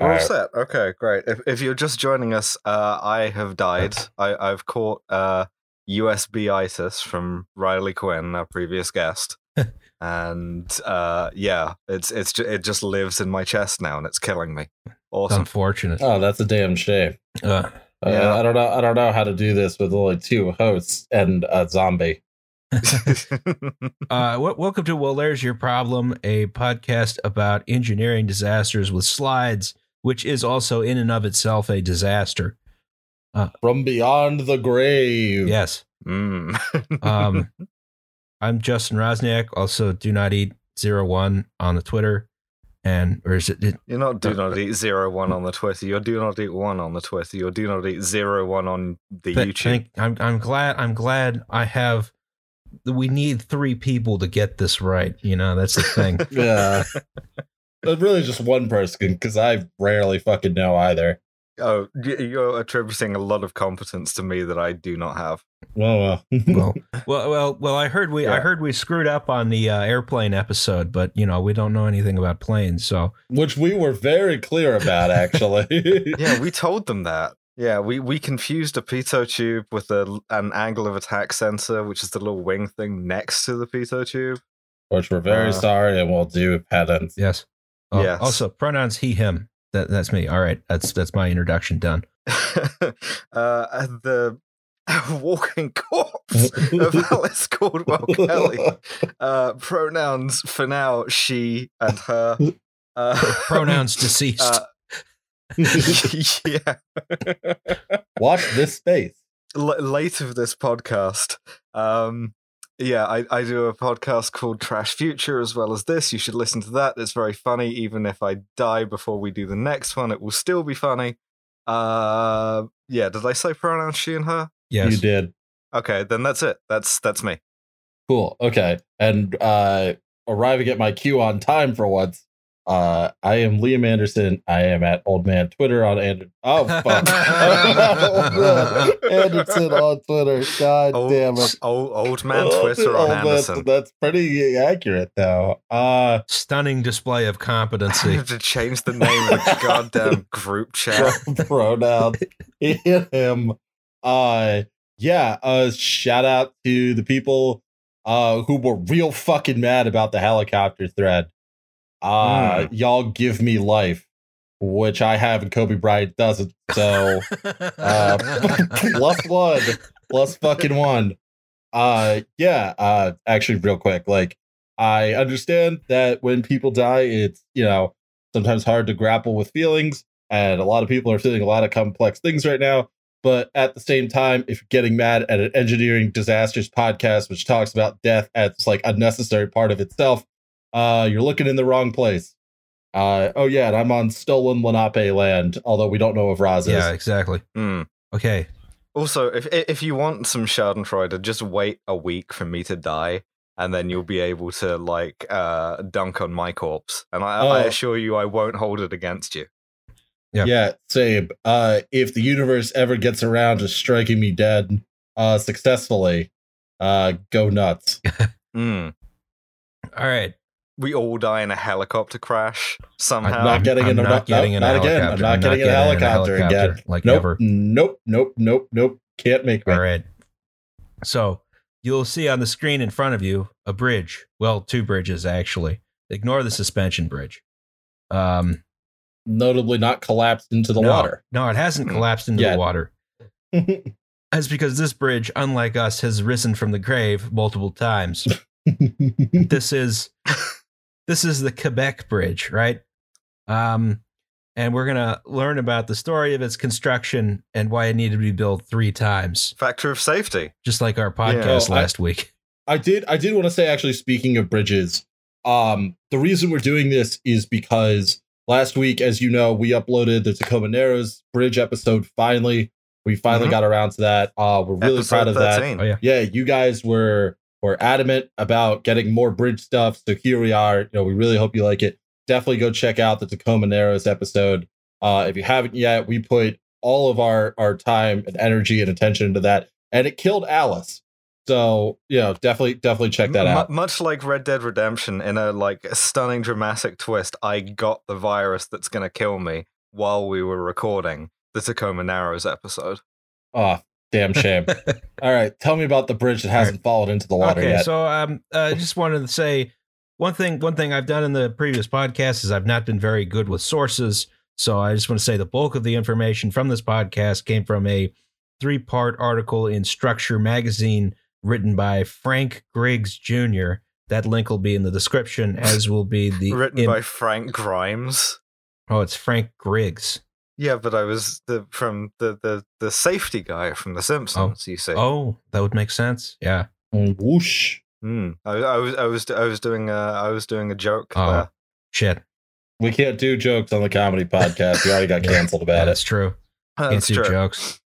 We're all set. Okay, great. If, if you're just joining us, uh, I have died. I, I've caught uh, USB ISIS from Riley Quinn, our previous guest, and uh, yeah, it's it's ju- it just lives in my chest now, and it's killing me. It's Awesome. unfortunate. Oh, that's a damn shame. Uh, Uh, Yeah. I don't know. I don't know how to do this with only two hosts and a zombie. uh, w- welcome to Well, There's Your Problem, a podcast about engineering disasters with slides, which is also in and of itself a disaster. From beyond the grave. Yes. Mm. Um, I'm Justin Roczniak. Also, do not eat zero one on the Twitter, and or is it? it You're not do not eat zero one on the Twitter. You're do not eat one on the Twitter. You're do not eat zero one on the th- YouTube. thank- I'm I'm glad I'm glad I have. We need three people to get this right. You know that's the thing. Yeah. But really just one person because I rarely fucking know either. Oh, you're attributing a lot of competence to me that I do not have. Well, well. well, well, well, well. I heard we I heard we screwed up on the uh, airplane episode, but you know we don't know anything about planes, so Which we were very clear about, actually. Yeah, we told them that. Yeah, we, we confused a pitot tube with a, an angle of attack sensor, which is the little wing thing next to the pitot tube. Which we're very Uh, sorry and we'll do penance. yes. Oh, Yes. Also, pronouns he him. That that's me. All right, that's that's my introduction done. uh, the walking corpse of Alice Caldwell Kelly. Uh, pronouns for now, she and her. Uh, Pronouns deceased. uh, yeah. Watch this space. L- late of this podcast. Um, yeah, I, I do a podcast called Trash Future as well as this. You should listen to that. It's very funny. Even if I die before we do the next one, it will still be funny. Uh, yeah. Did I say pronouns she and her? yes. You did. Okay, then that's it. That's that's me. Cool. Okay. And uh arriving at my queue on time for once. Uh I am Liam Anderson. I am at Old Man Twitter on and oh fuck. Anderson on Twitter. God Old, damn it. old, old man Oh, Twitter on oh, that's- Anderson. That's, pretty accurate though. Uh Stunning display of I competency. have to change the name of the goddamn group chat. pronoun in him. Uh yeah, uh shout out to the people uh who were real fucking mad about the helicopter thread. Uh y'all give me life, which I have and Kobe Bryant doesn't. So uh plus one. Plus fucking one. Uh yeah, uh actually real quick, like I understand that when people die, it's you know, sometimes hard to grapple with feelings and a lot of people are feeling a lot of complex things right now. But at the same time, if you're getting mad at an engineering disasters podcast, which talks about death as like a necessary part of itself, uh, you're looking in the wrong place. Uh, oh yeah, and I'm on stolen Lenape land, although we don't know if Raz is. yeah, exactly. Hmm. Okay. Also, if if you want some Schadenfreude, just wait a week for me to die, and then you'll be able to like uh, dunk on my corpse. And I, I Oh. assure you, I won't hold it against you. Yeah. Yeah, same. Uh, if the universe ever gets around to striking me dead uh, successfully, uh, go nuts. Mm. All right. We all die in a helicopter crash somehow. I'm not getting in a not getting in a not again. I'm not getting in a helicopter, again. like nope, ever. nope, nope, nope, nope. Can't make me. All right. So you'll see on the screen in front of you a bridge. Well, two bridges actually. Ignore the suspension bridge. Um, Notably not collapsed into the no, water. No, it hasn't Mm. collapsed into Yet. the water. That's because this bridge, unlike us, has risen from the grave multiple times. this is this is the Quebec Bridge, right? Um, and we're gonna learn about the story of its construction and why it needed to be built three times, Factor of safety. just like our podcast I- last week. I did I did want to say actually speaking of bridges, um the reason we're doing this is because last week as you know we uploaded the Tacoma Narrows bridge episode finally. We finally Mhm. got around to that. Uh we're really Episode proud of that. 13. Oh yeah, Yeah, you guys were were adamant about getting more bridge stuff. So here we are. You know, we really hope you like it. Definitely go check out the Tacoma Narrows episode. Uh if you haven't yet, we put all of our our time and energy and attention into that and it killed Alice. So, you know, definitely definitely check that out. much like Red Dead Redemption, in a like stunning dramatic twist, I got the virus that's gonna kill me while we were recording the Tacoma Narrows episode. Oh, damn shame. All right, tell me about the bridge that hasn't fallen into the water okay, yet. so um, I just wanted to say one thing. One thing I've done in the previous podcast is I've not been very good with sources. So I just want to say the bulk of the information from this podcast came from a three-part article in Structure magazine written by Frank Griggs Jr. That link will be in the description, as will be the Written in- by Frank Grimes. oh, it's Frank Griggs. Yeah, but I was the from the the the safety guy from The Simpsons. You see. Oh, that would make sense. Yeah. Mm, Whoosh. Hmm. I, I was I was I was doing a I was doing a joke Oh. there. Shit. We can't do jokes on the comedy podcast. We already got Yeah. canceled Yeah, about it. that's true. Can't That's do true. jokes.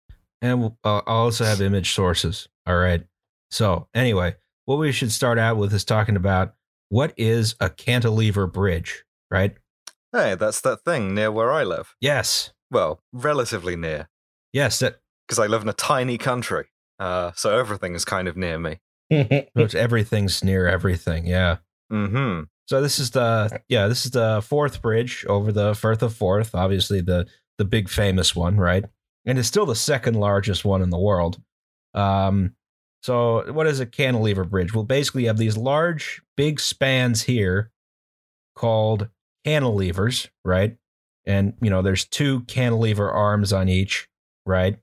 And we'll, uh, I'll also have image sources. All right. So, anyway, what we should start out with is talking about what is a cantilever bridge, right? Hey, that's that thing near where I live. Yes. Well, relatively near, Yes. Because I live in a tiny country. Uh, so everything is kind of near me. everything's near everything. Yeah. Hmm. So this is the yeah this is the Forth Bridge over the Firth of Forth, obviously the the big famous one, right? And it's still the second largest one in the world. Um, so what is a cantilever bridge? Well, basically you have these large, big spans here called cantilevers, right? And you know there's two cantilever arms on each, right?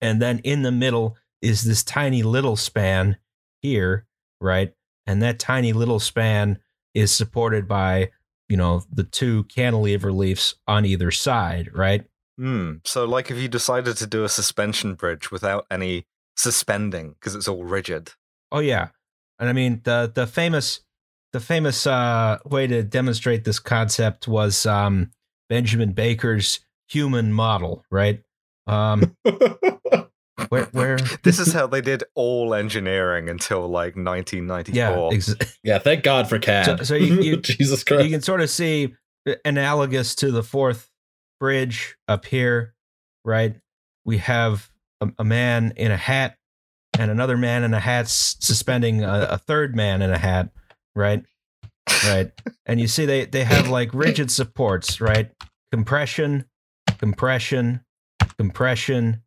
And then in the middle is this tiny little span here, right? And that tiny little span is supported by you know the two cantilever leaves on either side right Hmm. So, like, if you decided to do a suspension bridge without any suspending, because it's all rigid. oh yeah and i mean the the famous the famous uh way to demonstrate this concept was um benjamin baker's human model right um where where This is how they did all engineering until like 1994. yeah ex- yeah, thank God for CAD. So- so you- you- Jesus you can sort of see analogous to the Forth Bridge up here, right? We have a, a man in a hat and another man in a hat suspending a, a third man in a hat, right? Right. And you see they they have like rigid supports, right? Compression, compression, compression,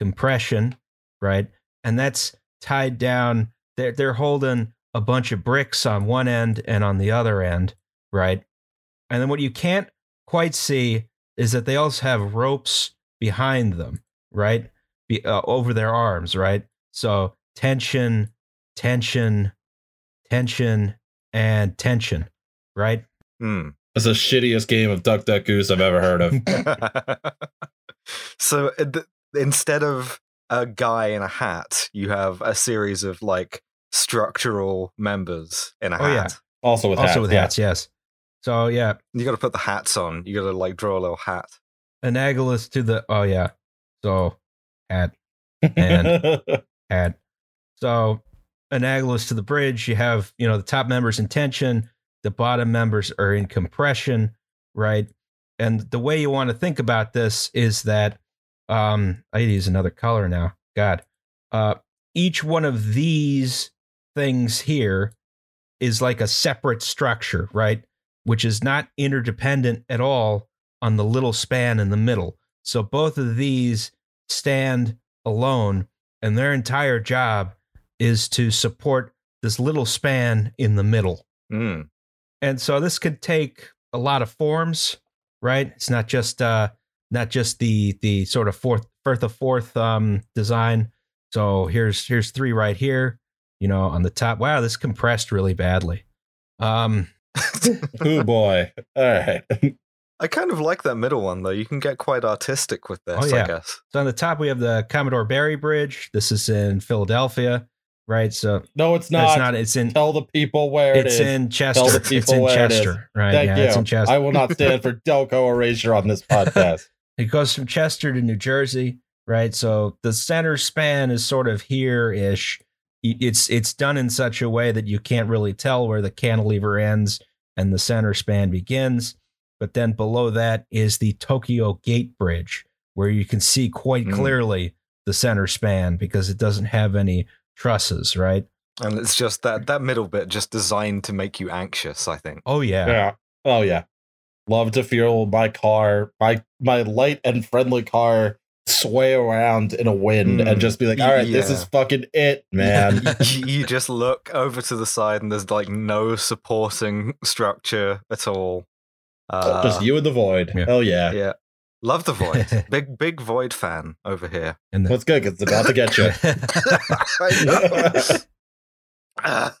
compression, right? And that's tied down. They're they're holding a bunch of bricks on one end and on the other end, right? And then what you can't quite see is that they also have ropes behind them, right? Be, uh, over their arms, right? So tension, tension, tension, and tension, right? Hmm. That's the shittiest game of Duck Duck Goose I've ever heard of. so, uh, th- instead of a guy in a hat, you have a series of like structural members in a Oh, yeah. hat. Also with also hats. with yeah. hats, yes. So yeah, You got to put the hats on. You got to like draw a little hat. analogous to the oh yeah, so hat And- had. So analogous to the bridge, you have, you know, the top members in tension, the bottom members are in compression, right? And the way you want to think about this is that um I use another color now. God. Uh each one of these things here is like a separate structure, right? Which is not interdependent at all on the little span in the middle. So both of these stand alone and their entire job is to support this little span in the middle. Hmm. And so this could take a lot of forms, right? It's not just uh not just the the sort of Forth Firth of Forth um design. So here's here's three right here, you know, on the top. Wow, this compressed really badly. Um oh boy. All right. I kind of like that middle one though. You can get quite artistic with this, Oh, yeah. I guess. so on the top we have the Commodore Barry Bridge. This is in Philadelphia, right? So No, it's not. it's not it's in Tell the people where it it's in Chester. Tell the It's people in where it is. Chester, right? Thank yeah, you. it's in Chester. I will not stand for Delco erasure on this podcast. It goes from Chester to New Jersey, right? So the center span is sort of here ish. It's it's done in such a way that you can't really tell where the cantilever ends and the center span begins. But then below that is the Tokyo Gate Bridge, where you can see quite Mm. clearly the center span because it doesn't have any trusses, right? And it's just that that middle bit just designed to make you anxious, I think. Oh yeah. yeah. Oh yeah. Love to feel my car, my my light and friendly car sway around in a wind Mm, and just be like, all right, this is fucking it, man. you, you just look over to the side and there's like no supporting structure at all. Uh, just you and the void. yeah. Hell yeah. Yeah. Love the void. big big void fan over here. and the, That's good because it's about to get you.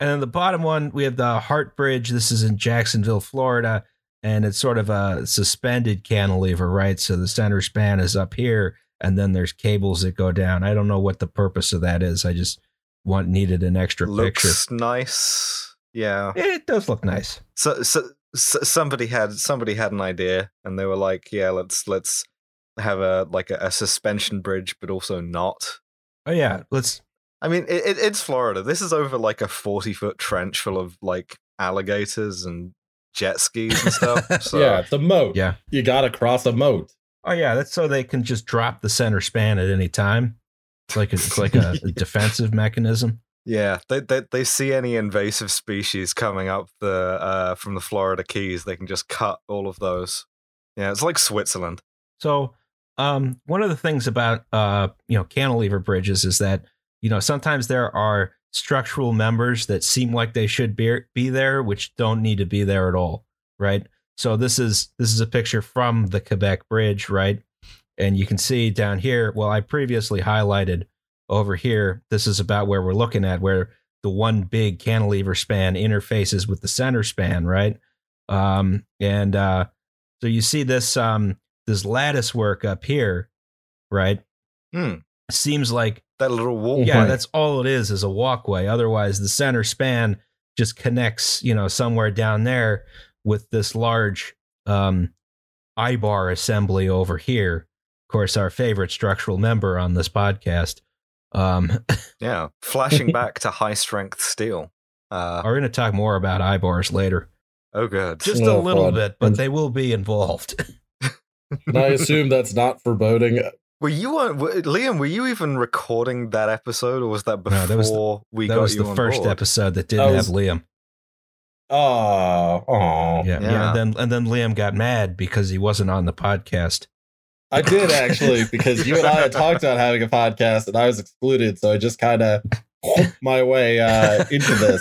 And then the bottom one, we have the Hart Bridge. This is in Jacksonville, Florida, and it's sort of a suspended cantilever, right? So the center span is up here, and then there's cables that go down. I don't know what the purpose of that is. I just want needed an extra picture. Looks nice. Yeah. It does look nice. So, so, so somebody had somebody had an idea and they were like, yeah, let's let's have a like a, a suspension bridge but also not. Oh yeah, let's. I mean, it, it, it's Florida. This is over like a 40 foot trench full of like alligators and jet skis and stuff. So, yeah, it's a moat. Yeah. You gotta cross a moat. Oh yeah, that's so they can just drop the center span at any time. It's like a, it's like a, a defensive mechanism. Yeah, they, they they see any invasive species coming up the uh, from the Florida Keys, they can just cut all of those. Yeah, it's like Switzerland. So, um, one of the things about uh, you know, cantilever bridges is that you know sometimes there are structural members that seem like they should be be there, which don't need to be there at all, right? So this is this is a picture from the Quebec Bridge, right? And you can see down here. Well, I previously highlighted over here. This is about where we're looking at, where the one big cantilever span interfaces with the center span, right? Um, and uh, so you see this um, this lattice work up here, right? Hmm. Seems like That little wall. yeah, that's all it is is a walkway. Otherwise, the center span just connects, you know, somewhere down there with this large um, eye bar assembly over here. Of course, our favorite structural member on this podcast. Um, Yeah, flashing back to high strength steel. Uh, we're going to talk more about eye bars later, oh, good. just Oh, a little fun. bit, but they will be involved. And I assume that's not foreboding. Were you on Liam? Were you even recording that episode, or was that before No, that was the- we that got was you the on first board? episode that didn't That was- have Liam. Oh, oh. Yeah, yeah. Yeah. And then and then Liam got mad because he wasn't on the podcast. I did actually because you and I had talked about having a podcast and I was excluded, so I just kind of my way uh, into this.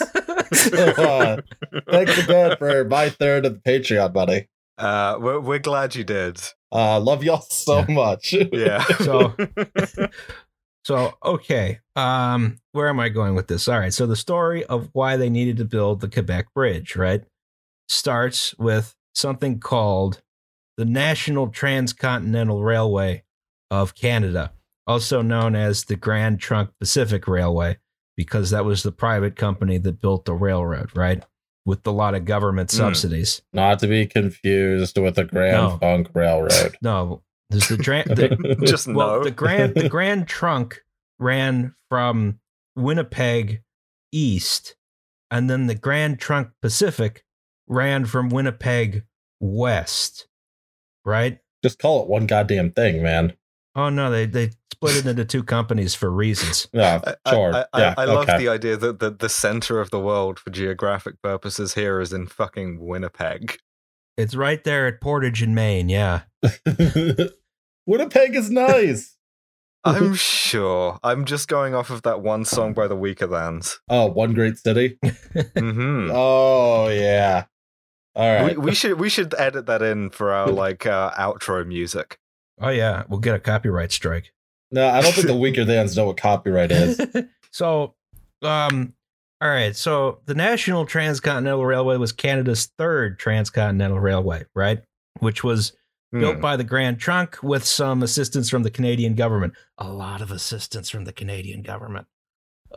So, uh, thanks again for my third of the Patreon money. Uh, we're we're glad you did. Uh, love y'all so Yeah. much. Yeah. So- So okay, um, where am I going with this? All right, so the story of why they needed to build the Quebec Bridge, right, starts with something called the National Transcontinental Railway of Canada, also known as the Grand Trunk Pacific Railway, because that was the private company that built the railroad, right, with a lot of government Hmm. subsidies. Not to be confused with the Grand No. Funk Railroad. No, there's the, dra- the Just well, no. the grand the Grand Trunk ran from Winnipeg east, and then the Grand Trunk Pacific ran from Winnipeg west. Right? Just call it one goddamn thing, man. Oh no, they they split it into two companies for reasons. Yeah, sure. I, I, yeah, I love okay. the idea that the, the center of the world for geographic purposes here is in fucking Winnipeg. It's right there at Portage and Main. Yeah. Winnipeg is nice. I'm sure. I'm just going off of that one song by the Weakerthans. Oh, one great city. hmm Oh yeah. All right. we, we should we should edit that in for our like uh, outro music. Oh yeah, we'll get a copyright strike. no, I don't think the weaker thans know what copyright is. so, um, all right. So the National Transcontinental Railway was Canada's third transcontinental railway, right? Which was built Hmm. by the Grand Trunk with some assistance from the Canadian government. A lot of assistance from the Canadian government.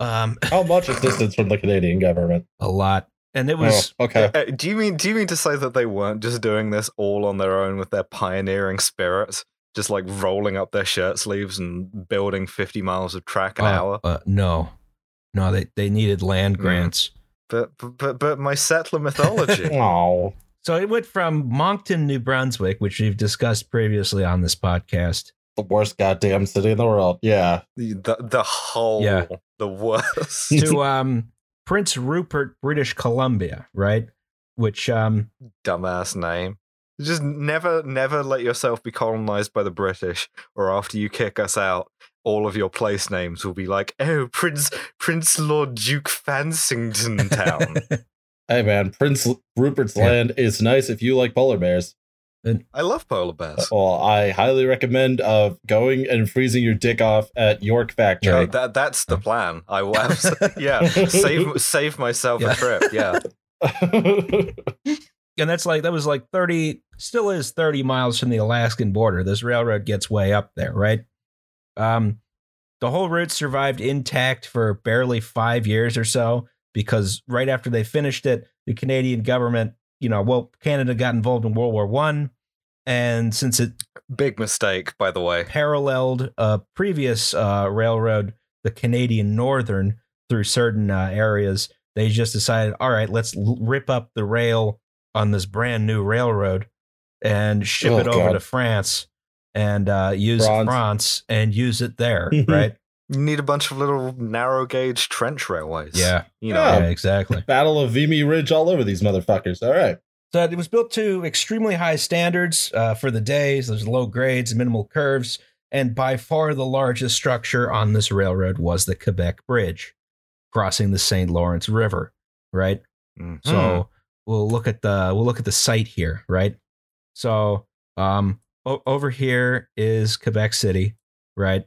Um, How much assistance from the Canadian government? a lot, and it was oh, okay. Uh, do you mean do you mean to say that they weren't just doing this all on their own with their pioneering spirit, just like rolling up their shirt sleeves and building fifty miles of track an uh, hour? uh, no, no. They they needed land grants. But but but my settler mythology. Oh, So it went from Moncton, New Brunswick, which we've discussed previously on this podcast, the worst goddamn city in the world. Yeah. the the whole Yeah. the worst. to um, Prince Rupert, British Columbia, right? which um, Dumbass name. Just never, never let yourself be colonized by the British, or after you kick us out, all of your place names will be like, "Oh, Prince, Prince Lord Duke Fansington Town." Hey man, Prince Rupert's Yeah. Land is nice if you like polar bears. I love polar bears. Well, I highly recommend uh, going and freezing your dick off at York Factory. Oh, that that's the plan. I will, abs- yeah, save save myself Yeah. a trip. Yeah, and that's like that was like 30 still is 30 miles from the alaskan border this railroad gets way up there right um the whole route survived intact for barely five years or so because right after they finished it the canadian government you know well canada got involved in world war one and since it big mistake, by the way. paralleled a previous uh, railroad, the Canadian Northern, through certain uh, areas. They just decided, all right, let's l- rip up the rail on this brand new railroad and ship Oh, it over God. to France and uh, use France. France and use it there, right? You need a bunch of little narrow gauge trench railways. Yeah, you know. yeah, exactly. Battle of Vimy Ridge all over these motherfuckers. All right. So it was built to extremely high standards uh, for the days. There's low grades, minimal curves, and by far the largest structure on this railroad was the Quebec Bridge, crossing the St. Lawrence River. Right. Mhm. So we'll look at the we'll look at the site here. Right. So um, o- over here is Quebec City. Right.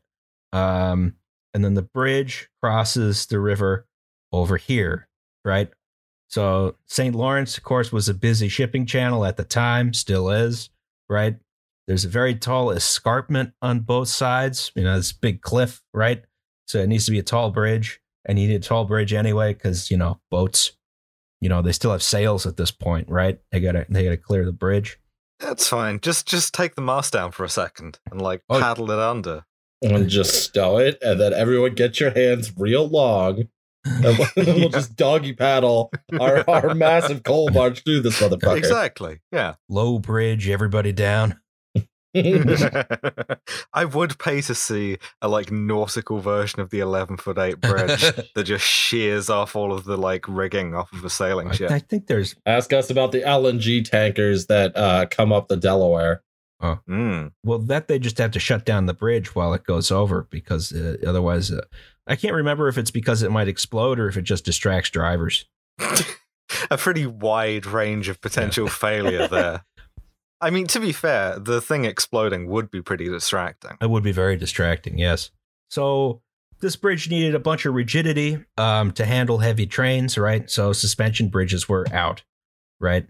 Um, and then the bridge crosses the river over here. Right. So St. Lawrence, of course, was a busy shipping channel at the time, still is, right? There's a very tall escarpment on both sides, you know, this big cliff, right? So it needs to be a tall bridge, and you need a tall bridge anyway, because you know boats, you know, they still have sails at this point, right? They gotta they gotta clear the bridge. That's fine. Just just take the mast down for a second and like Oh. paddle it under. And just stow it, and then everyone get your hands real long, and we'll, we'll Yeah. just doggy paddle our, our massive coal barge through this motherfucker. Exactly. Yeah. Low bridge, everybody down. I would pay to see a like nautical version of the 11 foot 8 bridge that just shears off all of the like rigging off of a sailing ship. I think there's Ask us about the LNG tankers that uh, come up the Delaware. Mm. well that they just have to shut down the bridge while it goes over because uh, otherwise uh, I can't remember if it's because it might explode or if it just distracts drivers. a pretty wide range of potential failure there. I mean, to be fair, the thing exploding would be pretty distracting. It would be very distracting, yes. So this bridge needed a bunch of rigidity um, to handle heavy trains, right? So suspension bridges were out, right?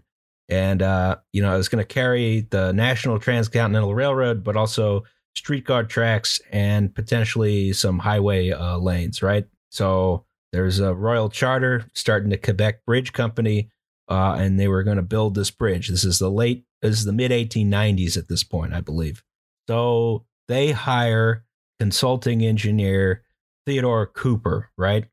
And uh, you know, it was going to carry the National Transcontinental Railroad, but also streetcar tracks and potentially some highway uh, lanes, right? So there's a royal charter starting the Quebec Bridge Company, uh, and they were going to build this bridge. This is the late, this is the mid 1890s at this point, I believe. So they hire consulting engineer Theodore Cooper, right?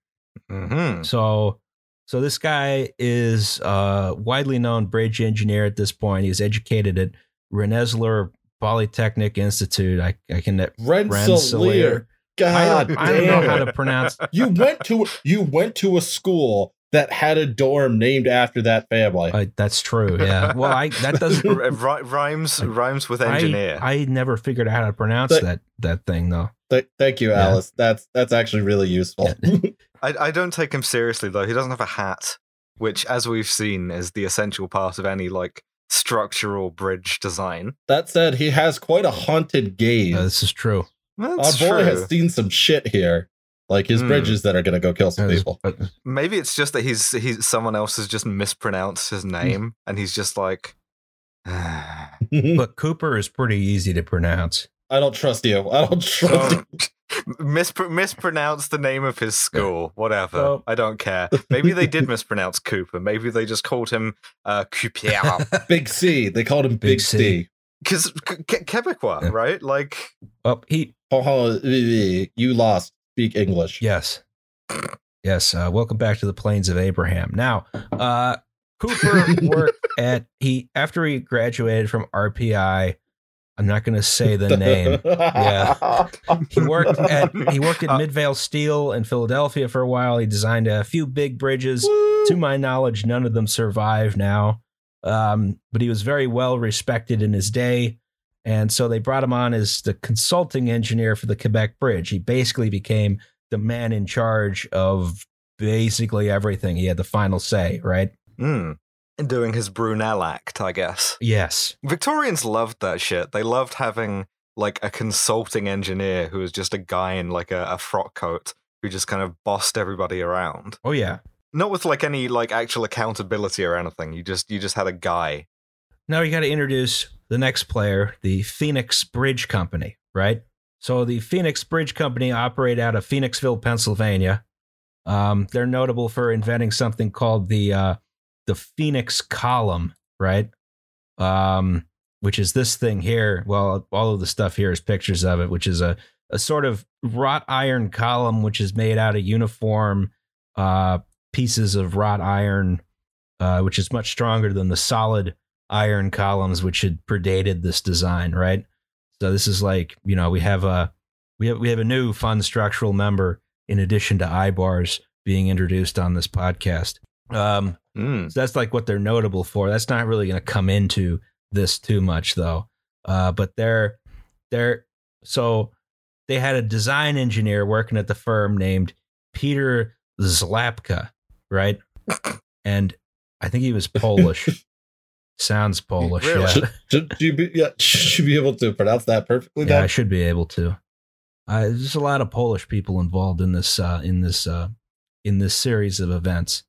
hmm So so this guy is a widely known bridge engineer at this point. He was educated at Rensselaer Polytechnic Institute. I, I can Rensselaer. I God don't, I don't know damn how to pronounce. you went to you went to a school that had a dorm named after that family. Uh, that's true. Yeah. Well, I that doesn't. rhymes rhymes with engineer. I, I never figured out how to pronounce But- that that thing though. Th- thank you, Yeah. Alice. That's that's actually really useful. I, I don't take him seriously though. He doesn't have a hat, which, as we've seen, is the essential part of any like structural bridge design. that said, he has quite a haunted gaze. Uh, this is true. That's Our boy true. has seen some shit here, like his Hmm. bridges that are gonna go kill some people. but- Maybe it's just that he's he's someone else has just mispronounced his name, and he's just like. But Cooper is pretty easy to pronounce. I don't trust you. I don't trust you. Mispr- mispronounce the name of his school, whatever. So- I don't care. Maybe they did mispronounce Cooper. Maybe they just called him uh, Cooper. Big C. They called him Big, Big C. C. Because Quebecois, Yeah. right? Like, Oh, he you lost. Speak English. Yes. Yes. Uh, welcome back to the plains of Abraham. Now, uh, Cooper worked at he after he graduated from RPI. I'm not going to say the name. Yeah. He worked at he worked at Uh, Midvale Steel in Philadelphia for a while. He designed a few big bridges. To my knowledge, none of them survive now. Um, but he was very well respected in his day. And so they brought him on as the consulting engineer for the Quebec Bridge. He basically became the man in charge of basically everything. He had the final say, right? Hmm. Doing his Brunel act, I guess. Yes. Victorians loved that shit. They loved having like a consulting engineer who was just a guy in like a, a frock coat who just kind of bossed everybody around. Oh, yeah. Not with like any like actual accountability or anything. You just you just had a guy. Now you got to introduce the next player, the Phoenix Bridge Company, right? So the Phoenix Bridge Company operate out of Phoenixville, Pennsylvania. Um, they're notable for inventing something called the uh, the Phoenix Column, right? Um, which is this thing here. Well, all of the stuff here is pictures of it, which is a a sort of wrought iron column, which is made out of uniform uh, pieces of wrought iron, uh, which is much stronger than the solid iron columns which had predated this design, right? So this is like, you know, we have a we have we have a new fun structural member in addition to IBARs being introduced on this podcast. Um, Mm. so that's like what they're notable for. That's not really going to come into this too much though. Uh, but they're they're so they had a design engineer working at the firm named Peter Szlapka, right? And I think he was Polish. Sounds Polish. Really? Yeah. should, should you be yeah, should be able to pronounce that perfectly yeah, I should be able to. Uh, there's a lot of Polish people involved in this uh, in this uh, in this series of events.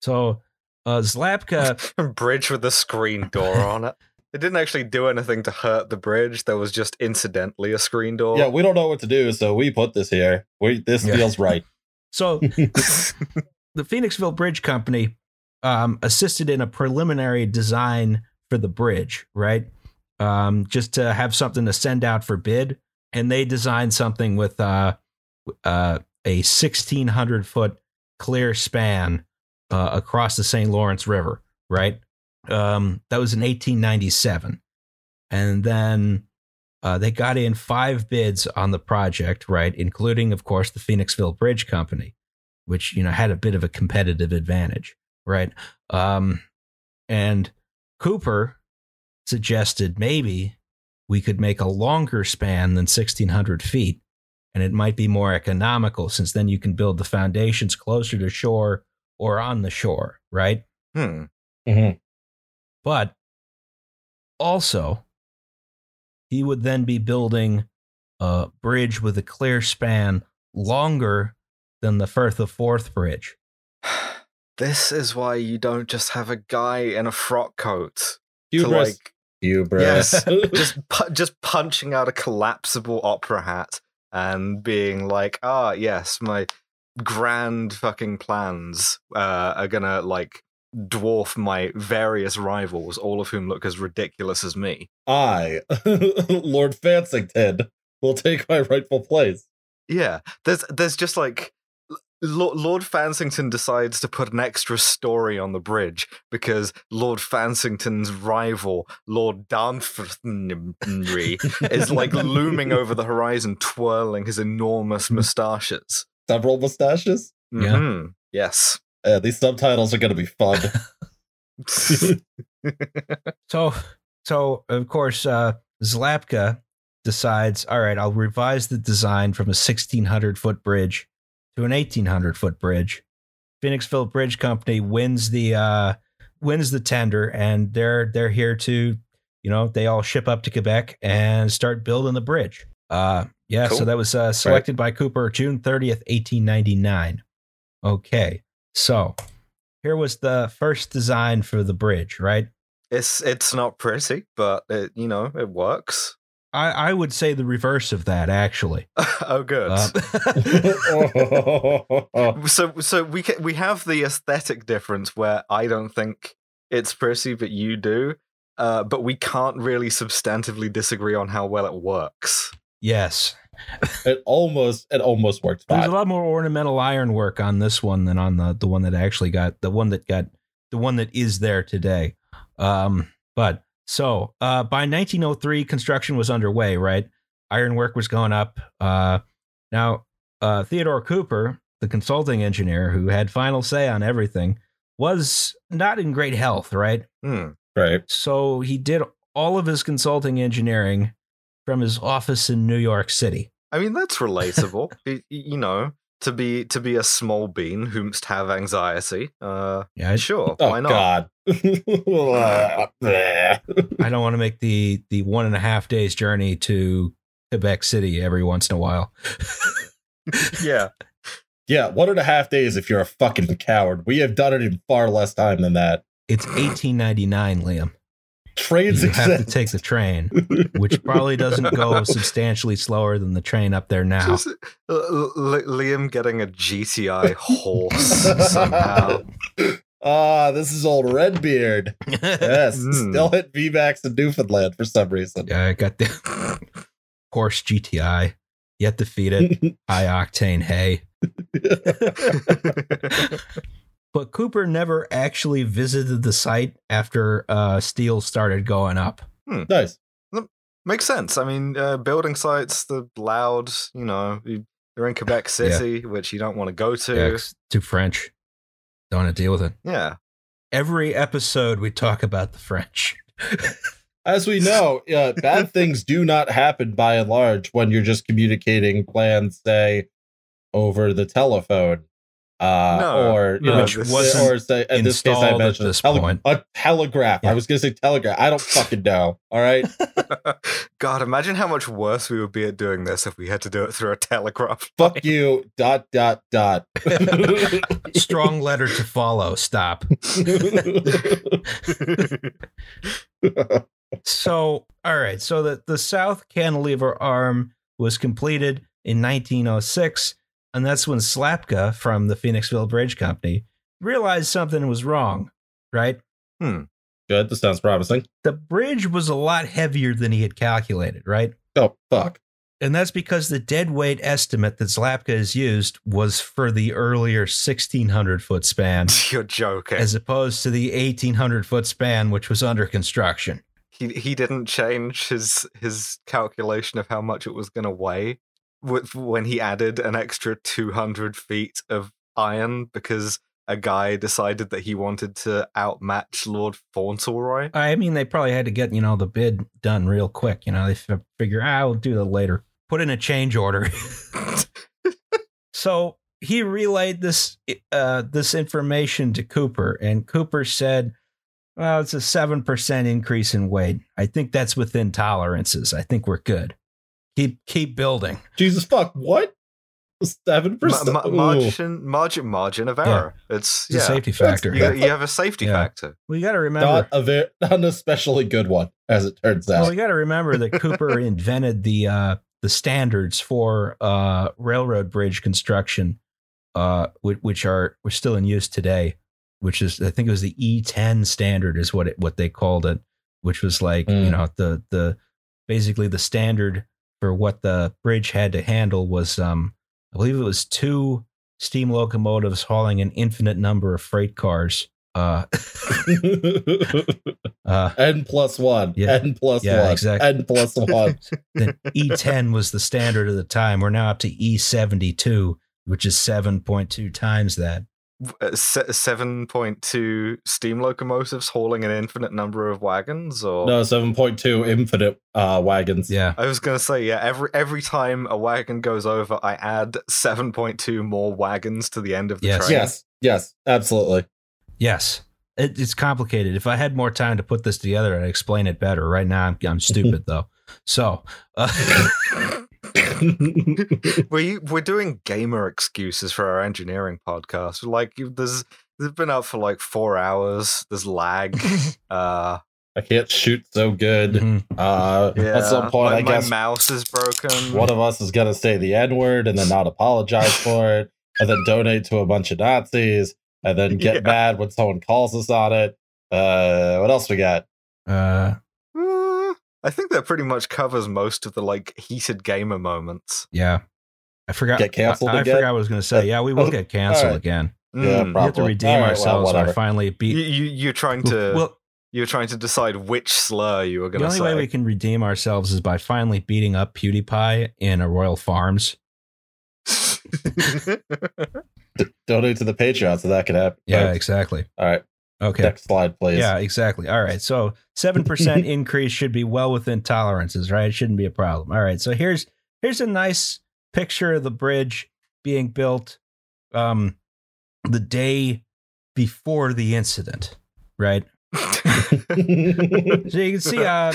So uh, Szlapka, bridge with a screen door on it. It didn't actually do anything to hurt the bridge. There was just incidentally a screen door. Yeah, we don't know what to do, so we put this here. We this Yeah. feels right. so the Phoenixville Bridge Company um, assisted in a preliminary design for the bridge, right? Um, just to have something to send out for bid, and they designed something with uh, uh, a 1,600 foot clear span uh, across the St. Lawrence River, right? Um, that was in 1897, and then uh, they got in five bids on the project, right, including, of course, the Phoenixville Bridge Company, which you know had a bit of a competitive advantage, right? Um, and Cooper suggested maybe we could make a longer span than 1,600 feet, and it might be more economical since then you can build the foundations closer to shore or on the shore, right? Hmm. Mhm. But also, he would then be building a bridge with a clear span longer than the Firth of Forth Bridge. This is why you don't just have a guy in a frock coat to Hubris. like Hubris. Yes. just pu- just punching out a collapsible opera hat and being like, ah, yes, my grand fucking plans uh, are gonna like dwarf my various rivals, all of whom look as ridiculous as me. I, Lord Fansington, will take my rightful place. Yeah, there's there's just like Lord, Lord Fansington decides to put an extra story on the bridge because Lord Fansington's rival, Lord Darnfrey, is like looming over the horizon, twirling his enormous moustaches. Several mustaches. Yeah. Mhm. Yes. Uh, these subtitles are going to be fun. So, so of course, uh, Szlapka decides, all right, I'll revise the design from a 1600 foot bridge to an 1800 foot bridge. Phoenixville Bridge Company wins the uh, wins the tender, and they're they're here to, you know, they all ship up to Quebec and start building the bridge. Uh, yeah, so that was uh, selected by Cooper June 30th, 1899. Okay, so here was the first design for the bridge, right? it's it's not pretty, but it, you know it works. I, I would say the reverse of that, actually. oh, good. Uh, so so we ca we have the aesthetic difference where I don't think it's pretty, but you do. Uh, but we can't really substantively disagree on how well it works. Yes. it almost it almost works There's a lot more ornamental ironwork on this one than on the, the one that actually got the one that got the one that is there today. Um, but So uh, by 1903, construction was underway. Right, ironwork was going up. Uh, now uh, Theodore Cooper, the consulting engineer who had final say on everything, was not in great health. Right, Hmm. Right. so he did all of his consulting engineering from his office in New York City. I mean, that's relatable. Y- y- you know, to be to be a small bean who must have anxiety. Uh, Yeah, I, sure, Oh why not? God. I don't want to make the the one and a half days journey to Quebec City every once in a while. Yeah, yeah, one and a half days if you're a fucking coward. We have done it in far less time than that. It's 1899, Liam. Trains You have to take the train, which probably doesn't go substantially slower than the train up there now. Just, uh, L- L- Liam getting a GTI horse somehow. Ah, this is old Redbeard. Yes, Mm. still hit VMAX in Newfoundland for some reason. Yeah, I got the horse GTI. Yet defeated. High octane hay. But Cooper never actually visited the site after uh, steel started going up. nice. Makes sense. I mean, uh, building sites, the loud, you know, you- you're in Quebec City, which you don't want to go Yeah, to. 'cause too French. Don't want to deal with it. Yeah. Every episode we talk about the French. As we know, uh, bad things do not happen by and large when you're just communicating plans, say, over the telephone. Uh, No, or you no, Which wasn't or say in this case I installed at mentioned this tele- point. a telegraph. Yeah. I was gonna say telegraph. I don't fucking know. All right. God, imagine how much worse we would be at doing this if we had to do it through a telegraph. Fuck you. Dot dot dot. Strong letter to follow. Stop. So, all right. So the, the South Cantilever arm was completed in 1906. And that's when Szlapka from the Phoenixville Bridge Company realized something was wrong, right? Hmm. Good. This sounds promising. The bridge was a lot heavier than he had calculated, right? Oh fuck. And that's because the dead weight estimate that Szlapka has used was for the earlier 1600 foot span, You're joking. as opposed to the 1800 foot span, which was under construction. he he didn't change his his calculation of how much it was going to weigh with when he added an extra 200 feet of iron because a guy decided that he wanted to outmatch Lord Fauntleroy. I mean, they probably had to get, you know, the bid done real quick. You know, they f- figure, ah, we'll do that later. Put in a change order. so he relayed this uh, this information to Cooper, and Cooper said, "Well, it's a seven percent increase in weight. I think that's within tolerances. I think we're good. Keep keep building." Jesus fuck. What? Seven percent. ma- margin margin margin of error. It's It's a safety factor. You, you have a safety Yeah. factor. well, you got to remember. Not a very, not an especially good one, as it turns out. Well, you got to remember that Cooper invented the uh, the standards for uh, railroad bridge construction, uh, which, which are we're still in use today. Which is, I think it was the E10 standard, is what it what they called it, which was like you Mm. know the the basically the standard for what the bridge had to handle was, um, I believe it was two steam locomotives hauling an infinite number of freight cars. Uh, uh, N plus one. Yeah. N plus Yeah, one. exactly. N plus one. then E10 was the standard of the time. We're now up to E72, which is 7.2 times that. Uh, se- 7.2 steam locomotives hauling an infinite number of wagons or no, seven point two infinite uh, wagons. Yeah. I was gonna say, yeah. Every every time a wagon goes over, I add seven point two more wagons to the end of the Yes. train. Yes. Yes. Absolutely. Yes. It, it's complicated. If I had more time to put this together, I'd explain it better. Right now, I'm, I'm stupid, though. So, uh, we we're doing gamer excuses for our engineering podcast. Like, you- there's they've been up for like four hours. There's lag. uh, I can't shoot so good. mhm. Uh, yeah. At some point, my, I guess my mouse is broken. one of us is going to say the N word and then not apologize for it, and then donate to a bunch of Nazis, and then get Yeah. mad when someone calls us on it. Uh, what else we got? Uh, I think that pretty much covers most of the like heated gamer moments. yeah. I forgot. Get canceled I, I again? forgot what I was going to say. Yeah, we will get canceled alright. again. Yeah, Mm. We have to Probably. redeem All right, well, ourselves by finally you, beat. you you're trying to Well, You're trying to decide which slur you were going to say. The only way we can redeem ourselves is by finally beating up PewDiePie in a Royal Farms. D- donate to the Patreon so that could happen. Yeah, Right. exactly. All right. Okay. Next slide, please. Yeah, exactly. All right. So 7% increase should be well within tolerances, right? It shouldn't be a problem. All right. So here's here's a nice picture of the bridge being built um the day before the incident, right? So you can see uh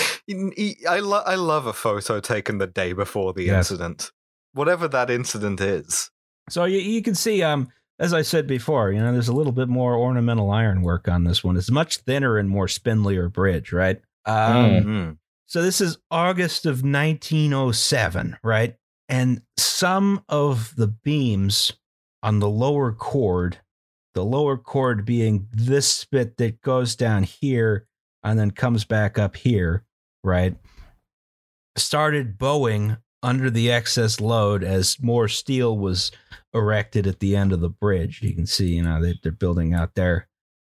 I, lo- I love a photo taken the day before the Yes. incident. Whatever that incident is. so you, you can see um as I said before, you know, there's a little bit more ornamental ironwork on this one. It's much thinner and more spindlier bridge, right? Um Mm. Mm. So this is August of 1907, right? And some of the beams on the lower chord, the lower chord being this bit that goes down here and then comes back up here, right? Started bowing under the excess load as more steel was erected at the end of the bridge. You can see, you know, they, they're building out there.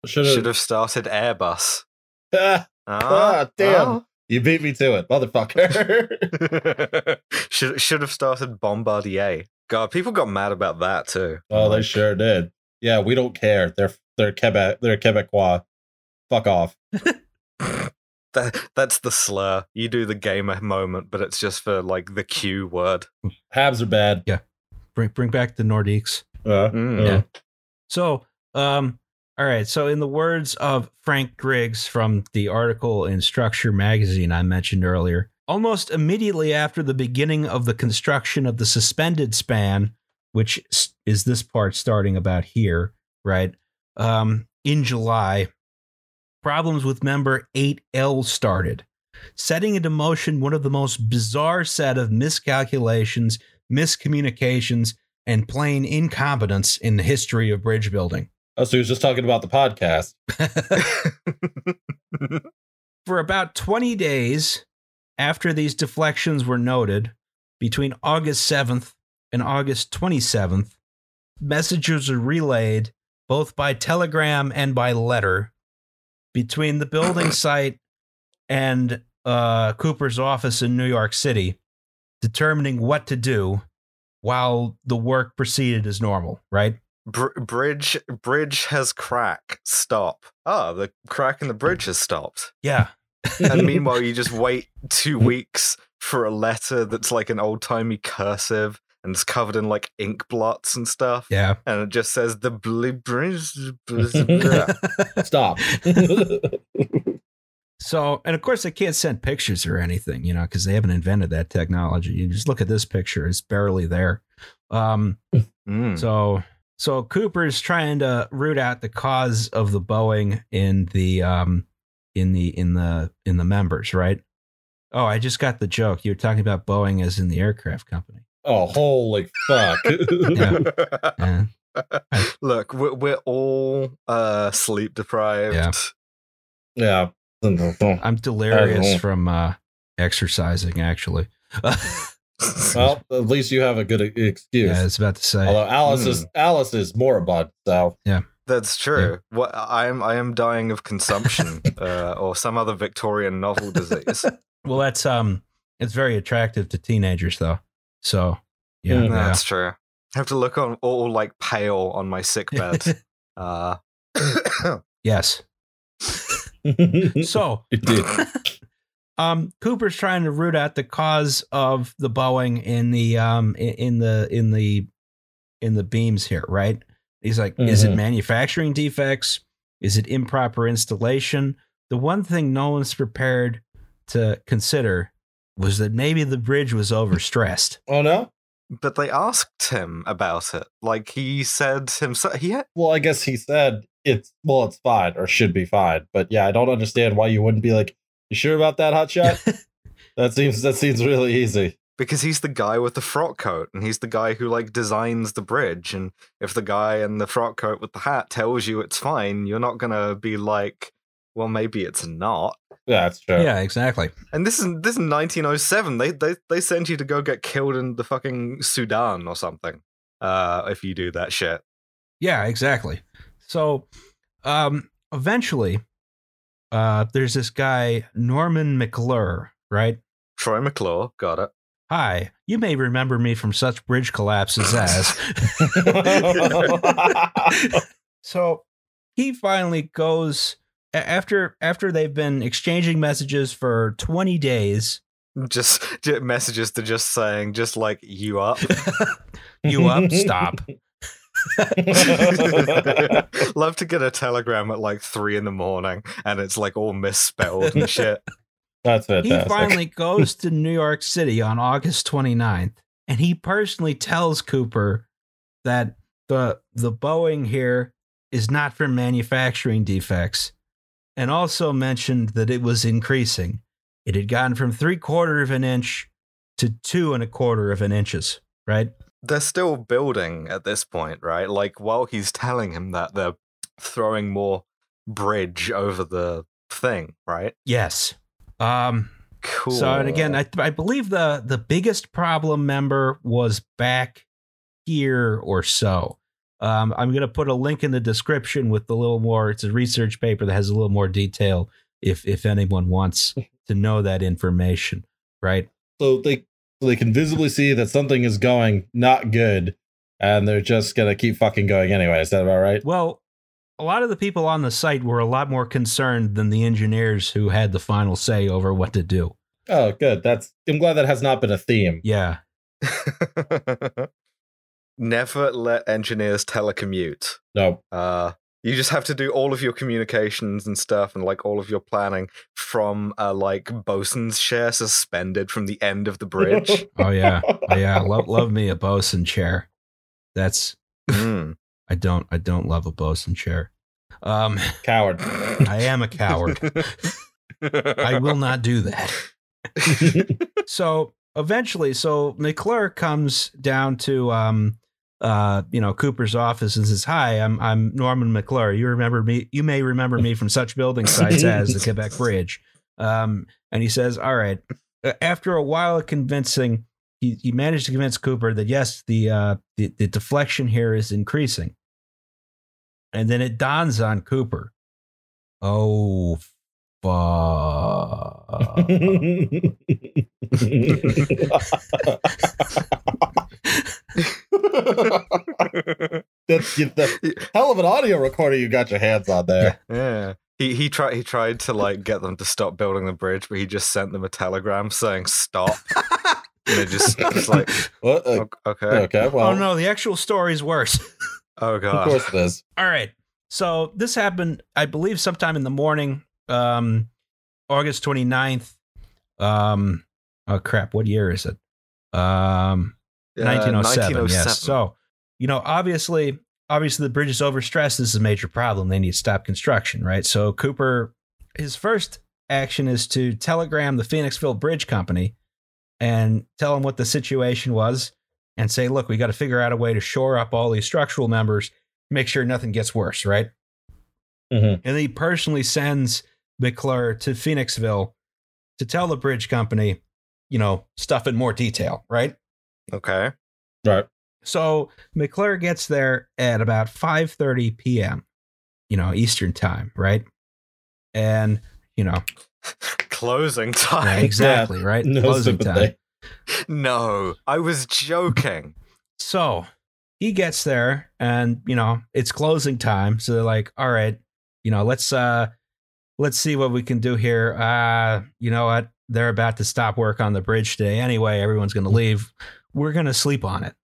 Should Should have. have started Airbus. Ah, Ah, damn. you beat me to it, motherfucker. ah. should should have started Bombardier. God, people got mad about that too. oh, they sure did. Yeah, we don't care. They're they're Quebec. They're Quebecois. Fuck off. That, that's the slur. You do the gamer moment, but it's just for like the Q word. Habs are bad. Yeah. Bring, bring back the Nordiques. Uh, Mm. uh, Yeah. So, um, all right. So, in the words of Frank Griggs from the article in Structure magazine I mentioned earlier, almost immediately after the beginning of the construction of the suspended span, which is this part starting about here, right? Um, in July, problems with member 8L started, setting into motion one of the most bizarre set of miscalculations, miscommunications, and plain incompetence in the history of bridge building. oh, so he was just talking about the podcast. For about 20 days after these deflections were noted, between August 7th and August 27th, messages were relayed both by telegram and by letter between the building site and uh, Cooper's office in New York City, determining what to do while the work proceeded as normal, right? Br- bridge bridge has crack. Stop. Ah, the crack in the bridge has stopped. Yeah. And meanwhile, you just wait two weeks for a letter that's like an old timey cursive and it's covered in like ink blots and stuff. Yeah. And it just says the bl- bridge. blah." Stop. So, and of course, they can't send pictures or anything, you know, because they haven't invented that technology. You just look at this picture; it's barely there. Um, Mm. so, so Cooper's trying to root out the cause of the Boeing in the um, in the in the in the members, right? Oh, I just got the joke. You were talking about Boeing as in the aircraft company. Oh, holy fuck. Yeah. Yeah. Look, we're, we're all uh, sleep deprived. Yeah. yeah. I'm delirious from uh, exercising, actually. Well, at least you have a good excuse. yeah, I was about to say. Although Alice is Alice is moribund, so yeah That's true. What I am, I am dying of consumption uh, or some other Victorian novel disease. Well, that's um, it's very attractive to teenagers, though. So, yeah, Mm. yeah. That's true. I have to look on all like pale on my sick bed. uh, yes. So, Indeed. um, Cooper's trying to root out the cause of the bowing in the um in, in the in the in the beams here, right? He's like, is it Mhm. manufacturing defects? Is it improper installation? The one thing no one's prepared to consider was that maybe the bridge was overstressed. oh no. but they asked him about it. Like he said himself. He had, Well, I guess he said it's well, it's fine or should be fine. But yeah, I don't understand why you wouldn't be like, you sure about that hot shot? that seems that seems really easy. because he's the guy with the frock coat and he's the guy who like designs the bridge and if the guy in the frock coat with the hat tells you it's fine you're not gonna be like well maybe it's not Yeah, that's true. yeah, exactly. and this is this is 1907 they they they send you to go get killed in the fucking sudan or something uh if you do that shit Yeah, exactly. So, um, eventually, uh, there's this guy Norman McClure, right? Troy McClure, got it. Hi, you may remember me from such bridge collapses as. so he finally goes a- after after they've been exchanging messages for 20 days. Just, j messages to just saying, just like you up. You up? Stop. Love to get a telegram at like three in the morning and it's like all misspelled and shit. That's it. He finally goes to New York City on August 29th and he personally tells Cooper that the the bowing here is not from manufacturing defects and also mentioned that it was increasing. It had gone from three quarter of an inch to two and a quarter of an inches, right? They're still building at this point, right? Like while he's telling him that they're throwing more bridge over the thing, right? Yes. Um Cool. So and again, I, I believe the the biggest problem member was back here or so. Um, I'm going to put a link in the description with a little more. It's a research paper that has a little more detail if if anyone wants to know that information. Right? so they so they can visibly see that something is going not good, and they're just gonna keep fucking going anyway. Is that about right? Well, a lot of the people on the site were a lot more concerned than the engineers who had the final say over what to do. Oh, good. That's I'm glad that has not been a theme. Yeah. Never let engineers telecommute. No. Uh, you just have to do all of your communications and stuff, and like all of your planning from a like bosun's chair suspended from the end of the bridge. Oh yeah. Oh yeah. love love me a bosun chair. That's Mm. I don't I don't love a bosun chair. Um Coward. I am a coward. I will not do that. So eventually, so McClure comes down to um uh you know Cooper's office and says, Hi, I'm I'm Norman McClure. You remember me you may remember me from such building sites as the Quebec Bridge. Um and he says, All right. Uh, After a while of convincing, he, he managed to convince Cooper that yes, the uh the, the deflection here is increasing. And then it dawns on Cooper. Oh fuck. That's the hell of an audio recorder you got your hands on there. yeah. He he tried he tried to like get them to stop building the bridge, but he just sent them a telegram saying stop. and they just it's like What? Uh, okay. okay, well, oh no, the actual story is worse. Oh god, of god. course it is. All right. So this happened, I believe, sometime in the morning, um, August 29th. Um, oh crap, what year is it? Um, Uh, 1907. Yes. So, you know, obviously, obviously the bridge is overstressed. This is a major problem. They need to stop construction, right? So Cooper, his first action is to telegram the Phoenixville Bridge Company and tell them what the situation was and say, look, we got to figure out a way to shore up all these structural members, make sure nothing gets worse, right? Mhm. And he personally sends McClure to Phoenixville to tell the bridge company, you know, stuff in more detail, right? Okay. Right. So McClure gets there at about 5:30 p.m., you know, Eastern time, right? And, you know, Closing yeah, time. exactly, right? No Closing sympathy. time. No, I was joking. So he gets there and, you know, it's closing time. So they're like, all right, you know, let's uh let's see what we can do here. Uh, you know what? They're about to stop work on the bridge today anyway. Everyone's gonna leave. We're gonna sleep on it.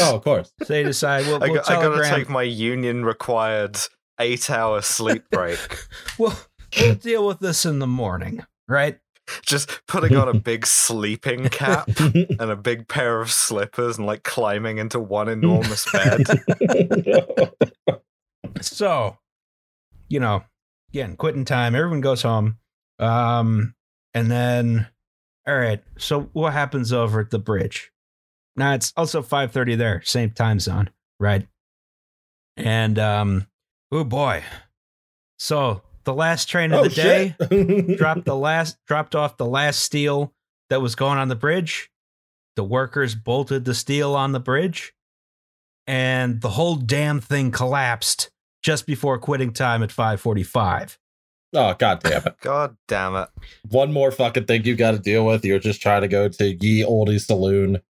Oh, of course. So they decide we'll, I, we'll got, I gotta take my union required eight hour sleep break. we'll, we'll deal with this in the morning, right? Just putting on a big sleeping cap and a big pair of slippers and like climbing into one enormous bed. So, you know, again, quitting time, everyone goes home. Um, and then all right, so what happens over at the bridge? Now it's also 5:30 there, same time zone, right? And um, oh boy. So the last train of oh, the day dropped the last dropped off the last steel that was going on the bridge. The workers bolted the steel on the bridge, and the whole damn thing collapsed just before quitting time at 5:45. Oh god damn it! God damn it! One more fucking thing you got to deal with. You're just trying to go to ye oldie saloon.